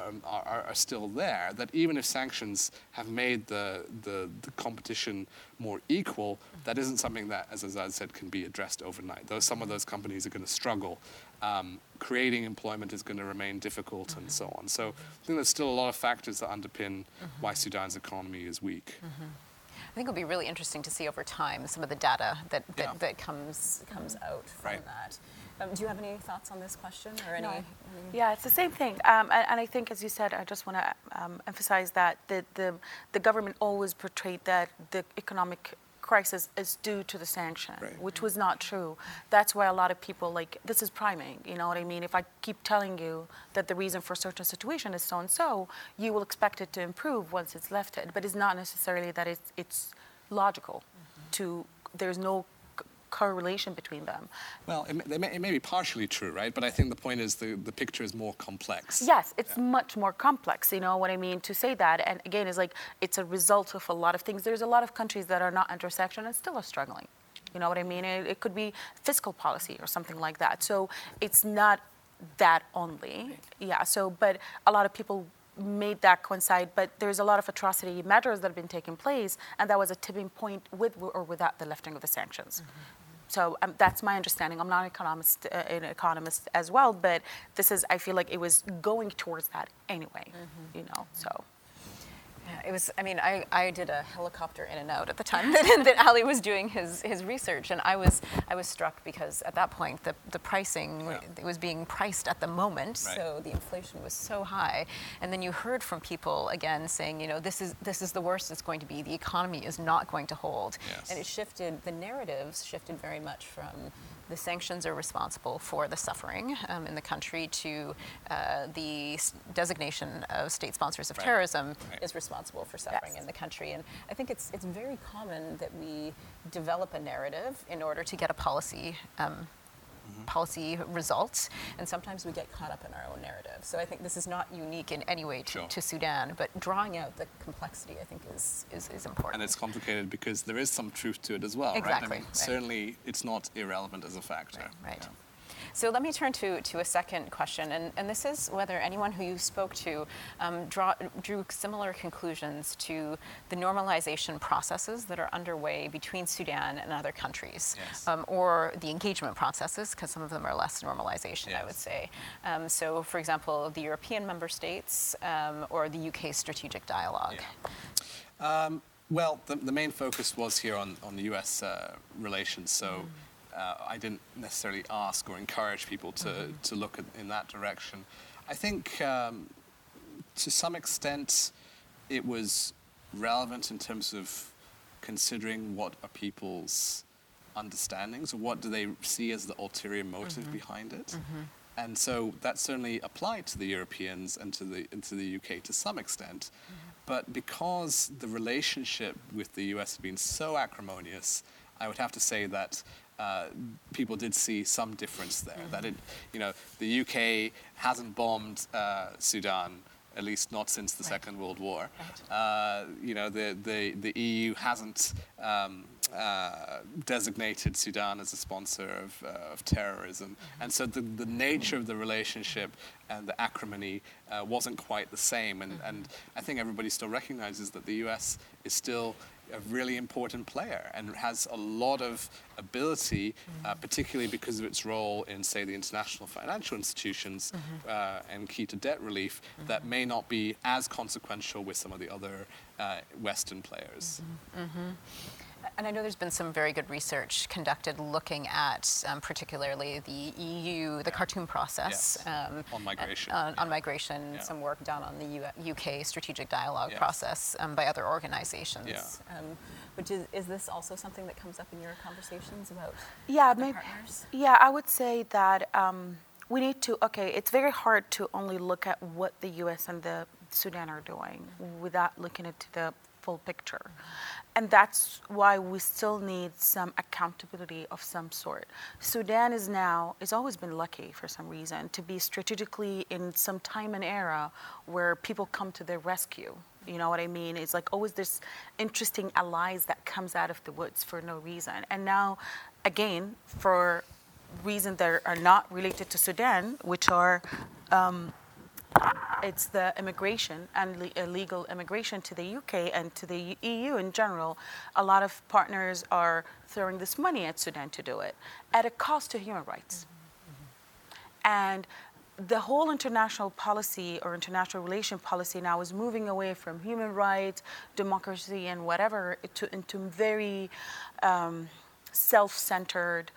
um, are, are still there. That even if sanctions have made the, the, the competition more equal, that isn't something that, as Azaz said, can be addressed overnight. Though some of those companies are going to struggle. Um, creating employment is going to remain difficult and so on. So I think there's still a lot of factors that underpin why Sudan's economy is weak. I think it'll be really interesting to see over time some of the data that, that, Yeah. that comes comes out from Right. that. Um, do you have any thoughts on this question or any? No. any- Yeah, it's the same thing. Um, and, and I think, as you said, I just want to um, emphasize that the, the, the government always portrayed that the economic crisis is due to the sanction, Right. which was not true. That's why a lot of people, like, this is priming, you know what I mean? If I keep telling you that the reason for a certain situation is so and so, you will expect it to improve once it's lifted. But it's not necessarily that it's, it's logical mm-hmm. to, there's no correlation between them. Well, it may, it may be partially true, right? But I think the point is the, the picture is more complex. Yes, it's much more complex. You know what I mean to say that. And again, it's like it's a result of a lot of things. There's a lot of countries that are not under sanction and still are struggling. You know what I mean? It, it could be fiscal policy or something like that. So it's not that only. Yeah. So, but a lot of people made that coincide. But there's a lot of austerity measures that have been taking place, and that was a tipping point with or without the lifting of the sanctions. Mm-hmm. So um, that's my understanding. I'm not an economist, uh, an economist as well, but this is. I feel like it was going towards that anyway. You know, so. Yeah, it was. I mean, I, I did a helicopter in and out at the time that, that Ali was doing his, his research, and I was I was struck because at that point the, the pricing Yeah. it was being priced at the moment, Right. so the inflation was so high, and then you heard from people again saying, you know, this is this is the worst it's going to be. The economy is not going to hold, Yes. and it shifted. The narratives shifted very much from the sanctions are responsible for the suffering um, in the country to uh, the designation of state sponsors of Right. terrorism Right. is responsible for suffering Yes. in the country. And I think it's, it's very common that we develop a narrative in order to get a policy. Um, Policy results, and sometimes we get caught up in our own narrative. So I think this is not unique in any way to, Sure. to Sudan, but drawing out the complexity, I think, is is, is important. And it's complicated because there is some truth to it as well, right? I mean, right. certainly it's not irrelevant as a factor. Right, right. So let me turn to, to a second question, and, and this is whether anyone who you spoke to um, draw, drew similar conclusions to the normalization processes that are underway between Sudan and other countries, Yes. um, or the engagement processes, because some of them are less normalization, I would say. Um, so, for example, the European member states um, or the UK strategic dialogue. Well, the, the main focus was here on, on the US uh, relations, so uh, I didn't necessarily ask or encourage people to, to look at, in that direction. I think um, to some extent it was relevant in terms of considering what are people's understandings or what do they see as the ulterior motive behind it. And so that certainly applied to the Europeans and to the, and to the UK to some extent. But because the relationship with the US has been so acrimonious, I would have to say that uh, people did see some difference there. That it, you know, the UK hasn't bombed uh, Sudan at least not since the right. Second World War. Right. Uh, you know, the, the, the EU hasn't um, uh, designated Sudan as a sponsor of, uh, of terrorism. Mm-hmm. And so the, the nature of the relationship and the acrimony uh, wasn't quite the same. And, mm-hmm. and I think everybody still recognizes that the US is still a really important player and has a lot of ability, uh, mm-hmm. particularly because of its role in, say, the international financial institutions mm-hmm. uh, and key to debt relief, mm-hmm. that may not be as consequential with some of the other uh, Western players. And I know there's been some very good research conducted looking at um, particularly the EU, the Khartoum process. Yes. Um, on migration. Uh, on migration, yeah. some work done on the U- UK strategic dialogue yes. process um, by other organizations. Yeah. Um, which is, is this also something that comes up in your conversations about yeah, maybe, partners? Yeah, I would say that um, we need to, okay, it's very hard to only look at what the US and the Sudan are doing mm-hmm. without looking into the full picture. And that's why we still need some accountability of some sort. Sudan is now, has always been lucky for some reason to be strategically in some time and era where people come to their rescue. You know what I mean? It's like always this interesting allies that comes out of the woods for no reason. And now, again, for reasons that are not related to Sudan, which are um, it's the immigration and illegal immigration to the UK and to the EU in general. A lot of partners are throwing this money at Sudan to do it at a cost to human rights. Mm-hmm. And the whole international policy or international relation policy now is moving away from human rights, democracy, and whatever to, into very um, self centered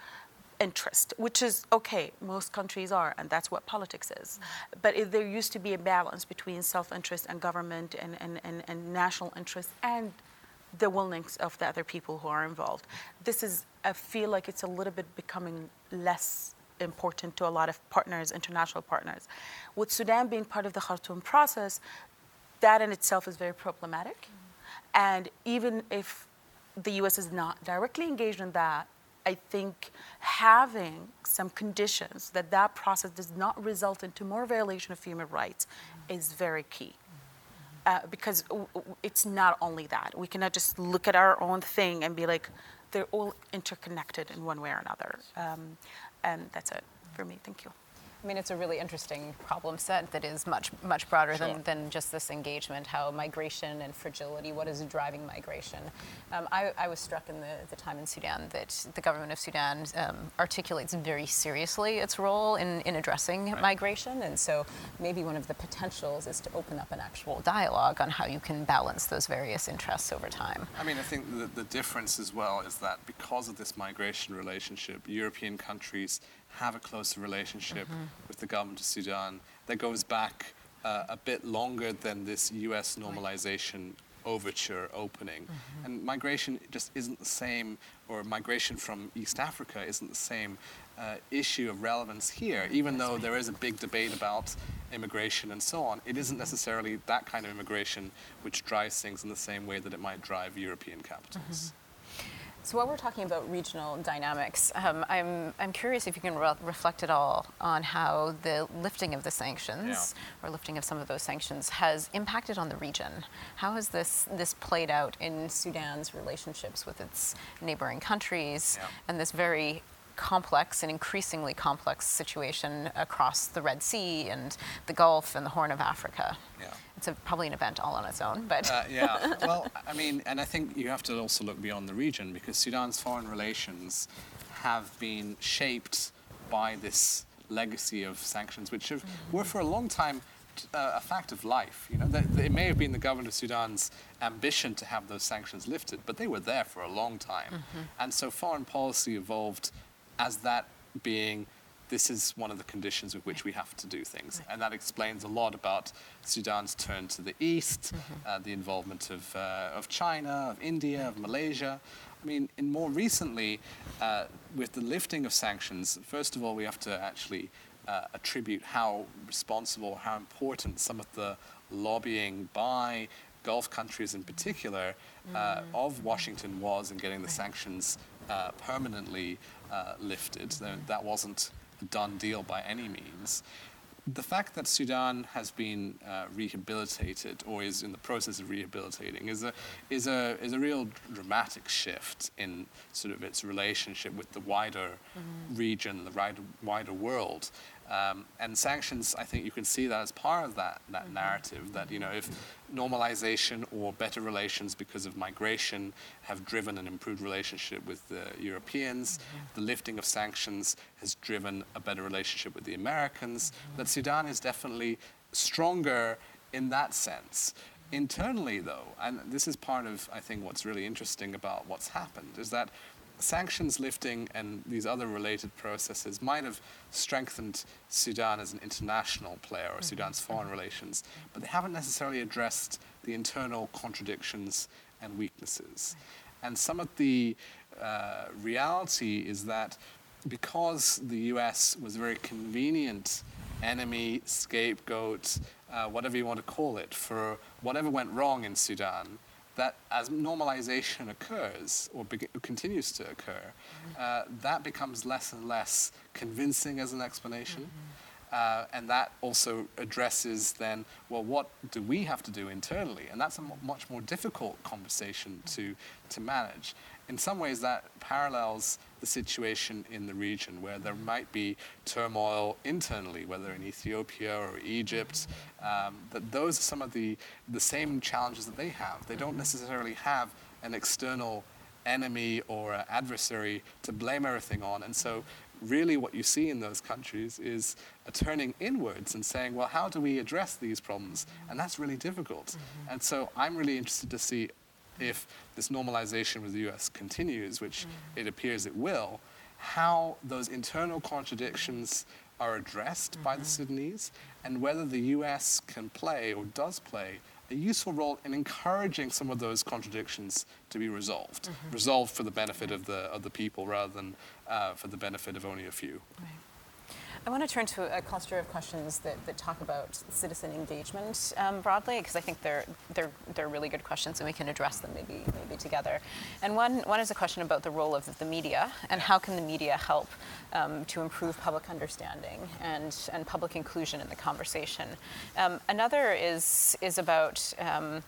interest, which is okay, most countries are, and that's what politics is. But if there used to be a balance between self interest and government and, and, and, and national interest and the willingness of the other people who are involved. This is, I feel like it's a little bit becoming less important to a lot of partners, international partners. With Sudan being part of the Khartoum process, that in itself is very problematic. Mm-hmm. And even if the US is not directly engaged in that, I think having some conditions that that process does not result into more violation of human rights is very key. Uh, because it's not only that. We cannot just look at our own thing and be like, they're all interconnected in one way or another. Um, and that's it for me. Thank you. I mean, it's a really interesting problem set that is much, much broader sure. than, than just this engagement, how migration and fragility, what is driving migration. Um, I, I, was struck in the, the, time in Sudan that the government of Sudan um, articulates very seriously its role in, in addressing right. migration. And so maybe one of the potentials is to open up an actual dialogue on how you can balance those various interests over time. I mean, I think the, the difference as well is that because of this migration relationship, European countries have a closer relationship mm-hmm. with the government of Sudan that goes back uh, a bit longer than this US normalization overture opening. Mm-hmm. And migration just isn't the same, or migration from East Africa isn't the same uh, issue of relevance here, even though there is a big debate about immigration and so on. It isn't necessarily that kind of immigration which drives things in the same way that it might drive European capitals. Mm-hmm. So while we're talking about regional dynamics, um, I'm, I'm curious if you can re- reflect at all on how the lifting of the sanctions yeah. or lifting of some of those sanctions has impacted on the region. How has this, this played out in Sudan's relationships with its neighboring countries yeah. and this very complex and increasingly complex situation across the Red Sea and the Gulf and the Horn of Africa. Yeah. It's a, probably an event all on its own, but. Uh, yeah, well, I mean, and I think you have to also look beyond the region because Sudan's foreign relations have been shaped by this legacy of sanctions, which have, mm-hmm. were for a long time uh, a fact of life. You know, it may have been the government of Sudan's ambition to have those sanctions lifted, but they were there for a long time. Mm-hmm. And so foreign policy evolved as that being this is one of the conditions with which we have to do things. And that explains a lot about Sudan's turn to the east, mm-hmm. uh, the involvement of, uh, of China, of India, of Malaysia. I mean, in more recently, uh, with the lifting of sanctions, first of all, we have to actually uh, attribute how responsible, how important some of the lobbying by Gulf countries in particular uh, mm. of Washington was in getting the sanctions uh, permanently uh, lifted. That wasn't a done deal by any means the fact that Sudan has been uh, rehabilitated or is in the process of rehabilitating is a, is, a, is a real dramatic shift in sort of its relationship with the wider mm-hmm. region, the wider, wider world. Um, and sanctions, I think you can see that as part of that, that mm-hmm. narrative that, you know, if normalization or better relations because of migration have driven an improved relationship with the Europeans, mm-hmm. the lifting of sanctions has driven a better relationship with the Americans, mm-hmm. that Sudan is definitely stronger in that sense. Internally, though, and this is part of, I think, what's really interesting about what's happened, is that sanctions lifting and these other related processes might have strengthened Sudan as an international player or mm-hmm. Sudan's foreign relations, but they haven't necessarily addressed the internal contradictions and weaknesses. And some of the uh, reality is that because the US was a very convenient enemy, scapegoat, uh, whatever you want to call it, for whatever went wrong in Sudan, that as normalization occurs or be- continues to occur, uh, that becomes less and less convincing as an explanation. Mm-hmm. Uh, and that also addresses then, well, what do we have to do internally? And that's a m- much more difficult conversation to, to manage in some ways that parallels the situation in the region where there might be turmoil internally, whether in Ethiopia or Egypt, um, that those are some of the, the same challenges that they have. They don't necessarily have an external enemy or adversary to blame everything on. And so really what you see in those countries is a turning inwards and saying, well, how do we address these problems? And that's really difficult. Mm-hmm. And so I'm really interested to see if this normalization with the US continues, which mm. it appears it will, how those internal contradictions are addressed mm-hmm. by the mm-hmm. Sudanese and whether the US can play or does play a useful role in encouraging some of those contradictions to be resolved, mm-hmm. resolved for the benefit of the, of the people rather than uh, for the benefit of only a few. Right. I want to turn to a cluster of questions that, that talk about citizen engagement um, broadly, because I think they're, they're, they're really good questions and we can address them maybe, maybe together. And one, one is a question about the role of the media and how can the media help um, to improve public understanding and, and public inclusion in the conversation. Um, another is, is about um,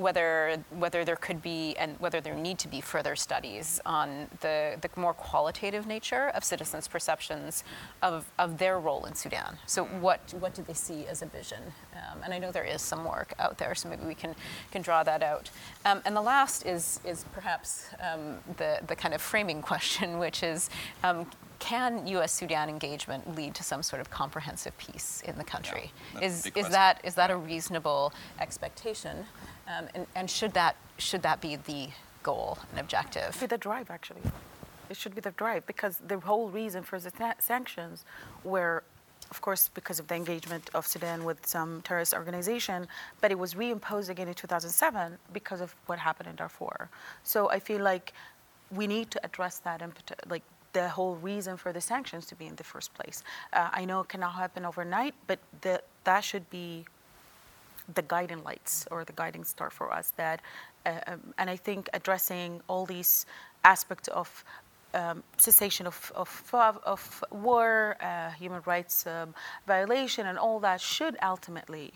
whether whether there could be and whether there need to be further studies on the, the more qualitative nature of citizens' perceptions of, of their role in Sudan. So what what do they see as a vision? Um, and I know there is some work out there, so maybe we can can draw that out. Um, and the last is is perhaps um, the the kind of framing question, which is. Can U.S. Sudan engagement lead to some sort of comprehensive peace in the country? Yeah, is, is that is that a reasonable expectation? Um, and, and should that should that be the goal and objective? should Be the drive, actually. It should be the drive because the whole reason for the sanctions were of course, because of the engagement of Sudan with some terrorist organization, but it was reimposed again in 2007 because of what happened in Darfur. So I feel like we need to address that and like the whole reason for the sanctions to be in the first place. Uh, I know it cannot happen overnight, but the, that should be the guiding lights or the guiding star for us that uh, um, and i think addressing all these aspects of um, cessation of, of, of war, uh, human rights um, violation, and all that should ultimately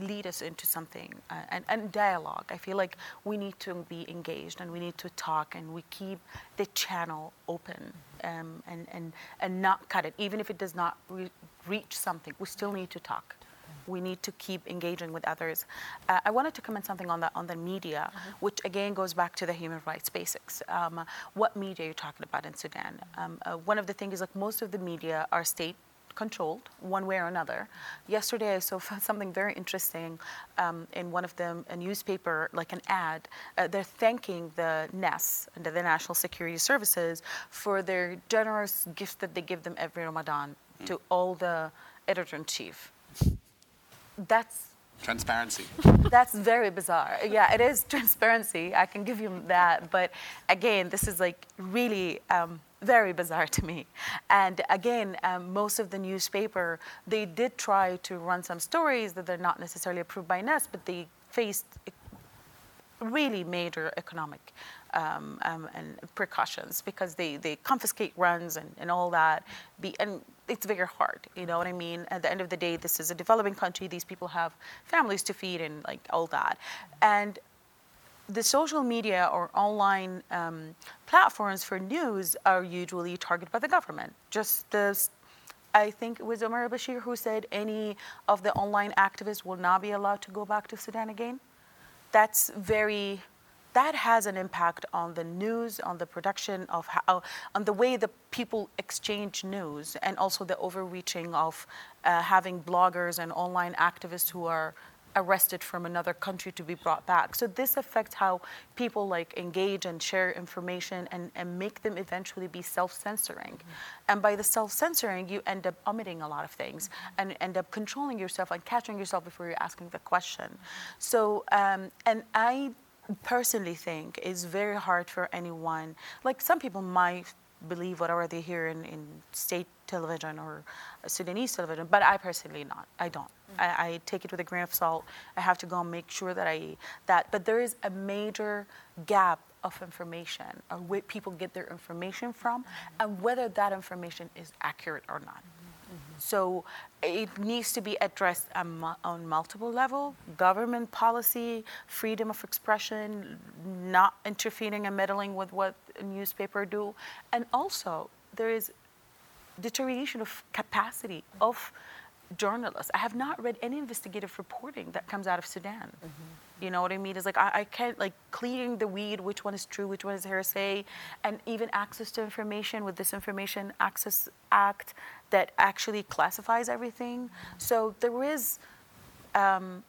lead us into something uh, and, and dialogue. I feel like we need to be engaged and we need to talk and we keep the channel open um, and, and, and not cut it. Even if it does not re- reach something, we still need to talk we need to keep engaging with others. Uh, I wanted to comment something on the on the media, mm-hmm. which again goes back to the human rights basics. Um, what media are you talking about in Sudan? Um, uh, one of the things is like most of the media are state controlled one way or another. Yesterday, I saw something very interesting um, in one of them, a newspaper, like an ad. Uh, they're thanking the NISS, the National Security Services, for their generous gifts that they give them every Ramadan mm. to all the editor in chief that's transparency. That's very bizarre. Yeah, it is transparency. I can give you that. But again, this is like really um, very bizarre to me. And again, um, most of the newspaper, they did try to run some stories that they're not necessarily approved by NISS, but they faced really major economic um, um, and precautions because they, they confiscate runs and, and all that. Be, and it's very hard, you know what I mean? At the end of the day, this is a developing country. These people have families to feed and like all that. And the social media or online um, platforms for news are usually targeted by the government. Just the, I think it was Omar Bashir who said any of the online activists will not be allowed to go back to Sudan again. That's very, that has an impact on the news, on the production of how, on the way the people exchange news, and also the overreaching of uh, having bloggers and online activists who are arrested from another country to be brought back. So this affects how people like engage and share information and, and make them eventually be self-censoring. Mm-hmm. And by the self-censoring, you end up omitting a lot of things mm-hmm. and end up controlling yourself and catching yourself before you're asking the question. Mm-hmm. So, um, and I personally think it's very hard for anyone, like some people might believe whatever they hear in, in state television or Sudanese television, but I personally not. I don't. Mm-hmm. I, I, take it with a grain of salt. I have to go and make sure that I that. But there is a major gap of information, or where people get their information from, mm-hmm. and whether that information is accurate or not. Mm-hmm. So it needs to be addressed on, on, multiple level government policy freedom of expression not interfering and meddling with what a newspaper do and also there is deterioration of capacity of journalists i have not read any investigative reporting that comes out of sudan mm-hmm. you know what i mean it's like I, I, can't like clearing the weed which one is true which one is hearsay and even access to information with this information access act that actually classifies everything. So there is um,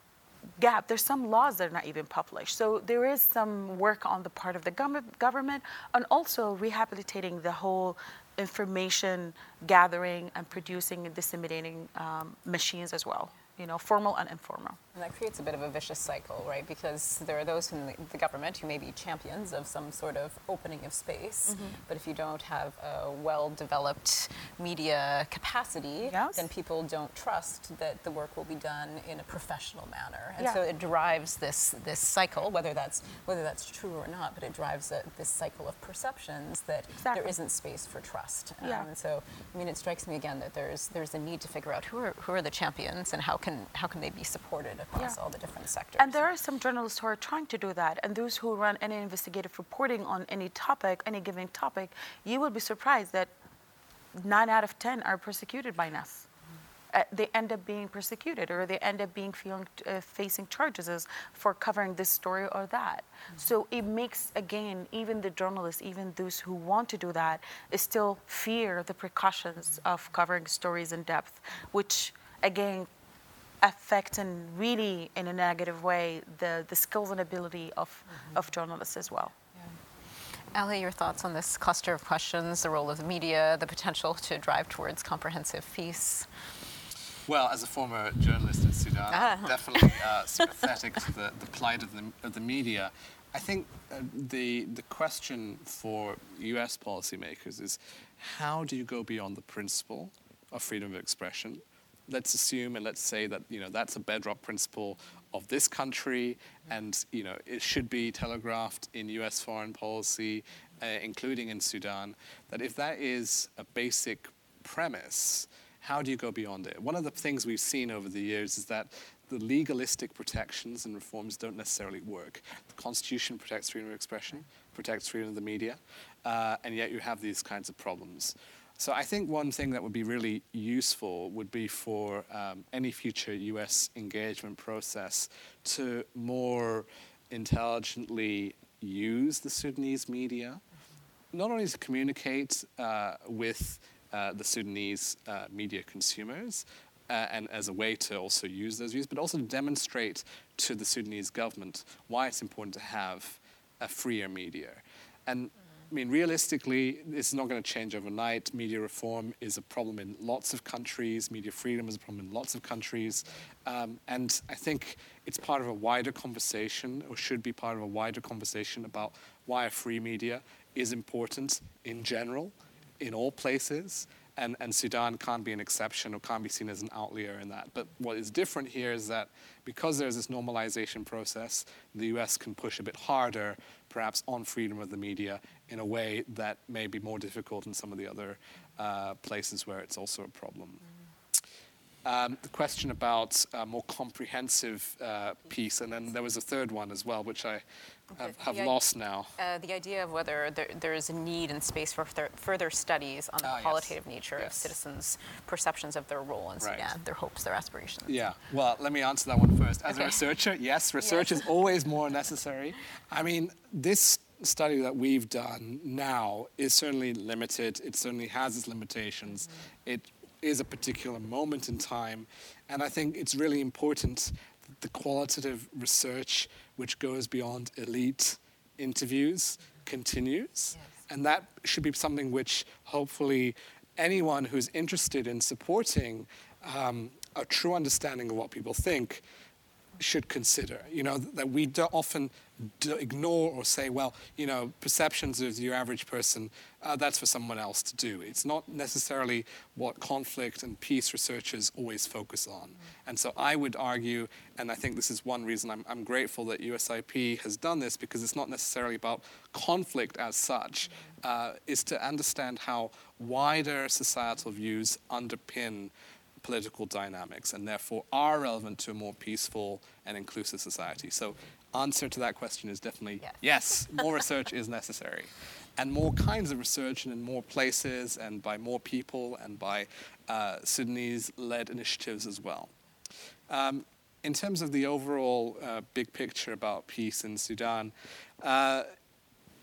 gap. There's some laws that are not even published. So there is some work on the part of the government and also rehabilitating the whole information gathering and producing and disseminating um, machines as well you know, formal and informal. And that creates a bit of a vicious cycle, right? Because there are those in the government who may be champions of some sort of opening of space, mm-hmm. but if you don't have a well-developed media capacity, yes. then people don't trust that the work will be done in a professional manner, and yeah. so it drives this this cycle, whether that's whether that's true or not, but it drives a, this cycle of perceptions that exactly. there isn't space for trust. Yeah. Um, and so, I mean, it strikes me again that there's there's a need to figure out who are who are the champions and how can how can they be supported across yeah. all the different sectors? And there are some journalists who are trying to do that, and those who run any investigative reporting on any topic, any given topic, you will be surprised that nine out of ten are persecuted by NISS. Uh, they end up being persecuted or they end up being feeling, uh, facing charges for covering this story or that. Mm-hmm. So it makes, again, even the journalists, even those who want to do that, still fear the precautions of covering stories in depth, which, again, affect and really in a negative way the, the skills and ability of, mm-hmm. of journalists as well. Ali, your thoughts on this cluster of questions, the role of the media, the potential to drive towards comprehensive peace? Well, as a former journalist in Sudan, ah. definitely uh, sympathetic to the, the plight of the, of the media. I think uh, the, the question for US policymakers is how do you go beyond the principle of freedom of expression let's assume and let's say that you know that's a bedrock principle of this country, and you know it should be telegraphed in U.S. foreign policy, uh, including in Sudan. That if that is a basic premise, how do you go beyond it? One of the things we've seen over the years is that the legalistic protections and reforms don't necessarily work. The Constitution protects freedom of expression, protects freedom of the media, uh, and yet you have these kinds of problems. So I think one thing that would be really useful would be for um, any future US engagement process to more intelligently use the Sudanese media, not only to communicate uh, with uh, the Sudanese uh, media consumers, uh, and as a way to also use those views, but also to demonstrate to the Sudanese government why it's important to have a freer media. And I mean, realistically, it's not going to change overnight. Media reform is a problem in lots of countries. Media freedom is a problem in lots of countries. Um, and I think it's part of a wider conversation, or should be part of a wider conversation about why a free media is important in general, in all places, and, and Sudan can't be an exception or can't be seen as an outlier in that. But what is different here is that because there's this normalization process, the US can push a bit harder, perhaps on freedom of the media, in a way that may be more difficult in some of the other uh, places where it's also a problem. Um, the question about a more comprehensive uh, peace, and then there was a third one as well, which I have, have The lost now. Uh, the idea of whether there, there is a need and space for further, further studies on the Ah, yes. qualitative nature of citizens' perceptions of their role in Right. Their hopes, their aspirations. Yeah, well, let me answer that one first. As a researcher, yes, research is always more necessary. I mean, this study that we've done now is certainly limited. It certainly has its limitations. It is a particular moment in time. And I think it's really important that the qualitative research, which goes beyond elite interviews, continues. And that should be something which hopefully anyone who's interested in supporting um, a true understanding of what people think should consider. You know, that we do often do ignore or say, well, you know, perceptions of your average person, uh, that's for someone else to do. It's not necessarily what conflict and peace researchers always focus on. And so I would argue, and I think this is one reason I'm, I'm grateful that USIP has done this, because it's not necessarily about conflict as such, uh, is to understand how wider societal views underpin political dynamics and therefore are relevant to a more peaceful and inclusive society. So answer to that question is definitely Yes. yes, more research is necessary. And more kinds of research and in more places and by more people and by uh, Sudanese-led initiatives as well. Um, in terms of the overall uh, big picture about peace in Sudan, uh,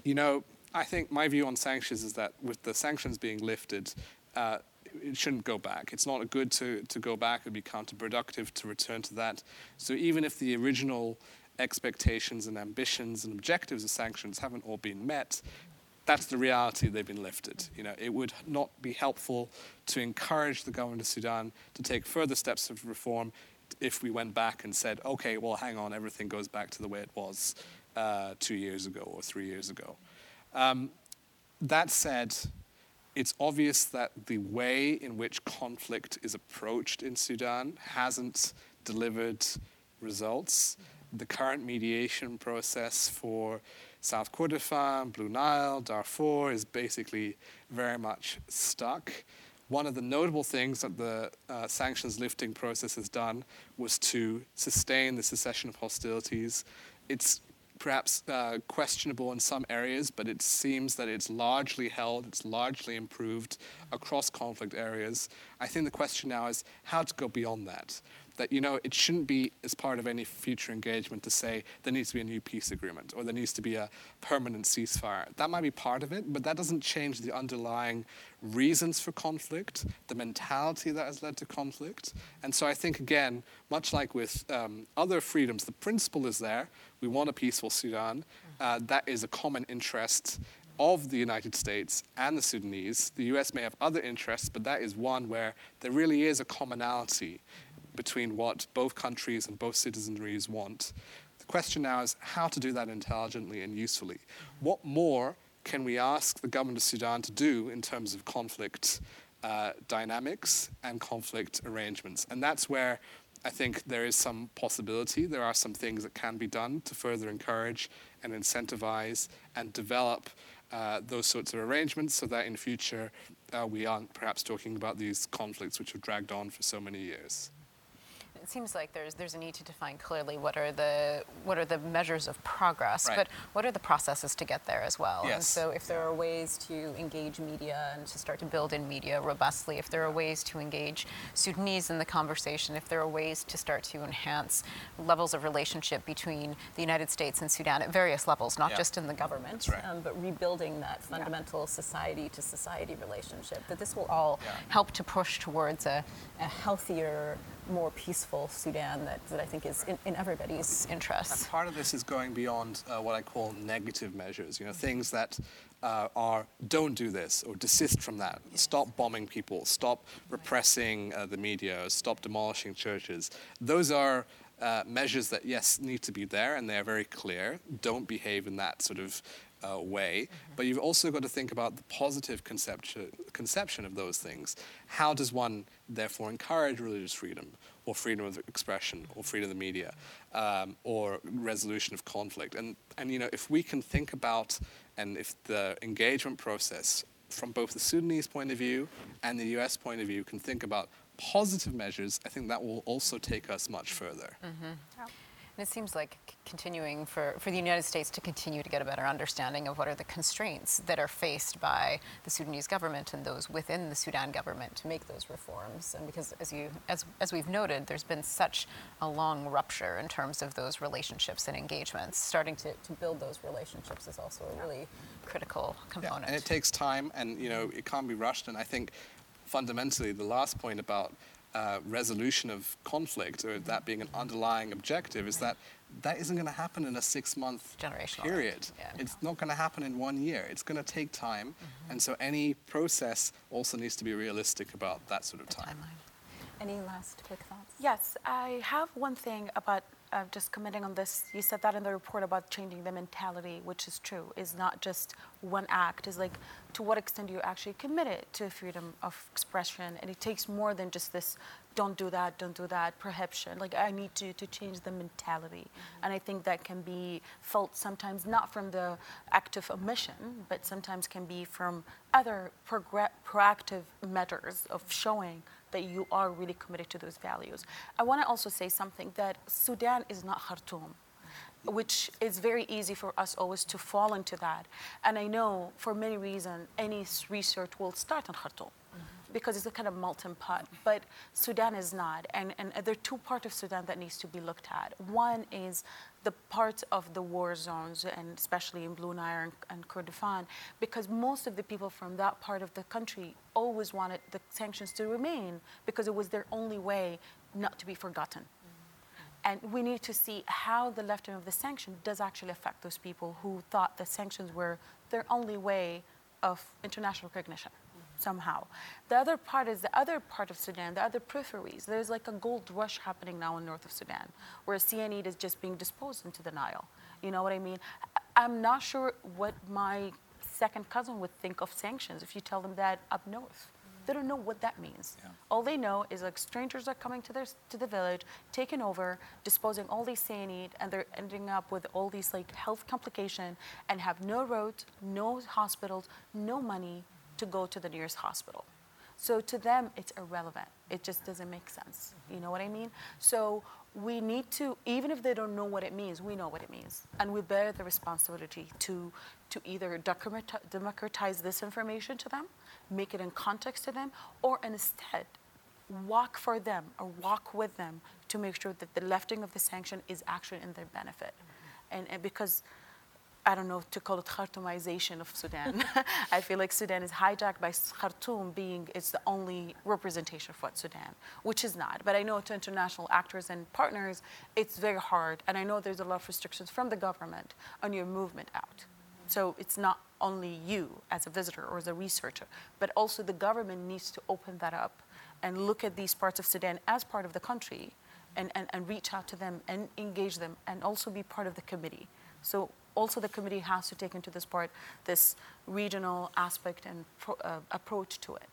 you know, I think my view on sanctions is that with the sanctions being lifted, uh, it shouldn't go back. It's not good to, to go back. It would be counterproductive to return to that. So even if the original expectations and ambitions and objectives of sanctions haven't all been met, that's the reality they've been lifted. You know, it would not be helpful to encourage the government of Sudan to take further steps of reform if we went back and said, okay, well, hang on, everything goes back to the way it was uh, two years ago or three years ago. Um, that said, it's obvious that the way in which conflict is approached in Sudan hasn't delivered results. The current mediation process for South Kordofan, Blue Nile, Darfur is basically very much stuck. One of the notable things that the uh, sanctions lifting process has done was to sustain the cessation of hostilities. It's perhaps uh, questionable in some areas, but it seems that it's largely held, it's largely improved across conflict areas. I think the question now is how to go beyond that. That, you know, it shouldn't be as part of any future engagement to say there needs to be a new peace agreement or there needs to be a permanent ceasefire. That might be part of it, but that doesn't change the underlying reasons for conflict, the mentality that has led to conflict. And so I think, again, much like with um, other freedoms, the principle is there. We want a peaceful Sudan. Uh, that is a common interest of the United States and the Sudanese. The US may have other interests, but that is one where there really is a commonality between what both countries and both citizenries want. The question now is how to do that intelligently and usefully. What more can we ask the government of Sudan to do in terms of conflict uh, dynamics and conflict arrangements? And that's where I think there is some possibility. There are some things that can be done to further encourage and incentivize and develop uh, those sorts of arrangements so that in future uh, we aren't perhaps talking about these conflicts which have dragged on for so many years. It seems like there's there's a need to define clearly what are the what are the measures of progress, Right. but what are the processes to get there as well. And so if there are ways to engage media and to start to build in media robustly, if there are ways to engage Sudanese in the conversation, if there are ways to start to enhance levels of relationship between the United States and Sudan at various levels, not Yeah. just in the government, right. um, but rebuilding that fundamental society to society relationship, that this will all Yeah. help to push towards a, a healthier, more peaceful Sudan that, that I think is in, in everybody's And interest. part of this is going beyond uh, what I call negative measures, you know, things that uh, are don't do this or desist from that. Stop bombing people, stop repressing uh, the media, stop demolishing churches. Those are uh, measures that, yes, need to be there and they are very clear. Don't behave in that sort of uh, way, but you've also got to think about the positive conception, conception of those things. How does one therefore encourage religious freedom, or freedom of expression, or freedom of the media, um, or resolution of conflict? And, and you know, if we can think about, and if the engagement process from both the Sudanese point of view and the US point of view can think about positive measures, I think that will also take us much further. Mm-hmm. And it seems like continuing for, for the United States to continue to get a better understanding of what are the constraints that are faced by the Sudanese government and those within the Sudan government to make those reforms. And because, as, you, as, as we've noted, there's been such a long rupture in terms of those relationships and engagements. Starting to, to build those relationships is also a really critical component. Yeah, and it takes time, and you know it can't be rushed. And I think fundamentally, the last point about uh, resolution of conflict, or that being an underlying objective, is that that isn't going to happen in a six-month period. Yeah. It's not going to happen in one year. It's going to take time, mm-hmm. and so any process also needs to be realistic about that sort of the time. Timeline. Any last quick thoughts? Yes, I have one thing about uh, just commenting on this, you said that in the report about changing the mentality, which is true, is not just one act, is like to what extent you actually committed to freedom of expression. And it takes more than just this don't do that, don't do that, prohibition. Like I need to, to change the mentality. Mm-hmm. And I think that can be felt sometimes not from the active omission, but sometimes can be from other progr- proactive measures of showing that you are really committed to those values. I want to also say something that Sudan is not Khartoum which is very easy for us always to fall into that. And I know for many reasons, any research will start in Khartoum because it's a kind of molten pot. But Sudan is not. And, and there are two parts of Sudan that needs to be looked at. One is the parts of the war zones, and especially in Blue Nile and, and Kordofan, because most of the people from that part of the country always wanted the sanctions to remain because it was their only way not to be forgotten. Mm-hmm. And we need to see how the lifting of the sanction does actually affect those people who thought the sanctions were their only way of international recognition somehow. The other part is the other part of Sudan, the other peripheries. There's like a gold rush happening now in north of Sudan, where cyanide is just being disposed into the Nile. You know what I mean? I'm not sure what my second cousin would think of sanctions if you tell them that up north. They don't know what that means. Yeah. All they know is like strangers are coming to their to the village, taking over, disposing all these cyanide, and they're ending up with all these like health complications and have no roads, no hospitals, no money, to go to the nearest hospital. So to them, it's irrelevant. It just doesn't make sense. You know what I mean? So we need to, even if they don't know what it means, we know what it means. And we bear the responsibility to, to either democratize this information to them, make it in context to them, or instead walk for them or walk with them to make sure that the lifting of the sanction is actually in their benefit. And, and because I don't know to call it Khartoumization of Sudan. I feel like Sudan is hijacked by Khartoum being it's the only representation of what Sudan, which is not. But I know to international actors and partners, it's very hard, and I know there's a lot of restrictions from the government on your movement out. So it's not only you as a visitor or as a researcher, but also the government needs to open that up and look at these parts of Sudan as part of the country and, and, and reach out to them and engage them and also be part of the committee. So also the committee has to take into this part this regional aspect and pro, uh, approach to it.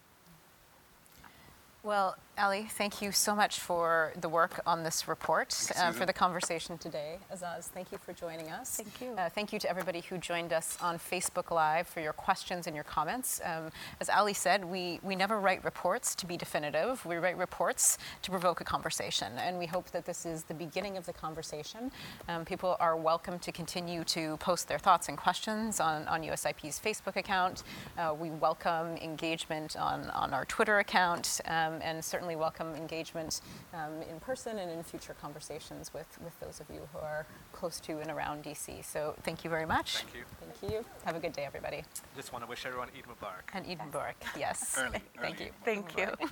Well, Ali, thank you so much for the work on this report, uh, for the conversation today. Azaz, thank you for joining us. Thank you. Uh, thank you to everybody who joined us on Facebook Live for your questions and your comments. Um, as Ali said, we, we never write reports to be definitive. We write reports to provoke a conversation, and we hope that this is the beginning of the conversation. Um, people are welcome to continue to post their thoughts and questions on, on USIP's Facebook account. Uh, we welcome engagement on, on our Twitter account, um, and certainly certainly welcome engagement um, in person and in future conversations with, with those of you who are close to and around DC. So thank you very much. Thank you. Thank you. Have a good day, everybody. Just want to wish everyone Eid Mubarak. And Eid Mubarak, yes. early, Thank early. you. Thank you.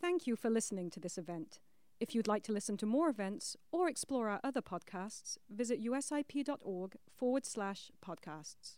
Thank you for listening to this event. If you'd like to listen to more events or explore our other podcasts, visit usip.org forward slash podcasts.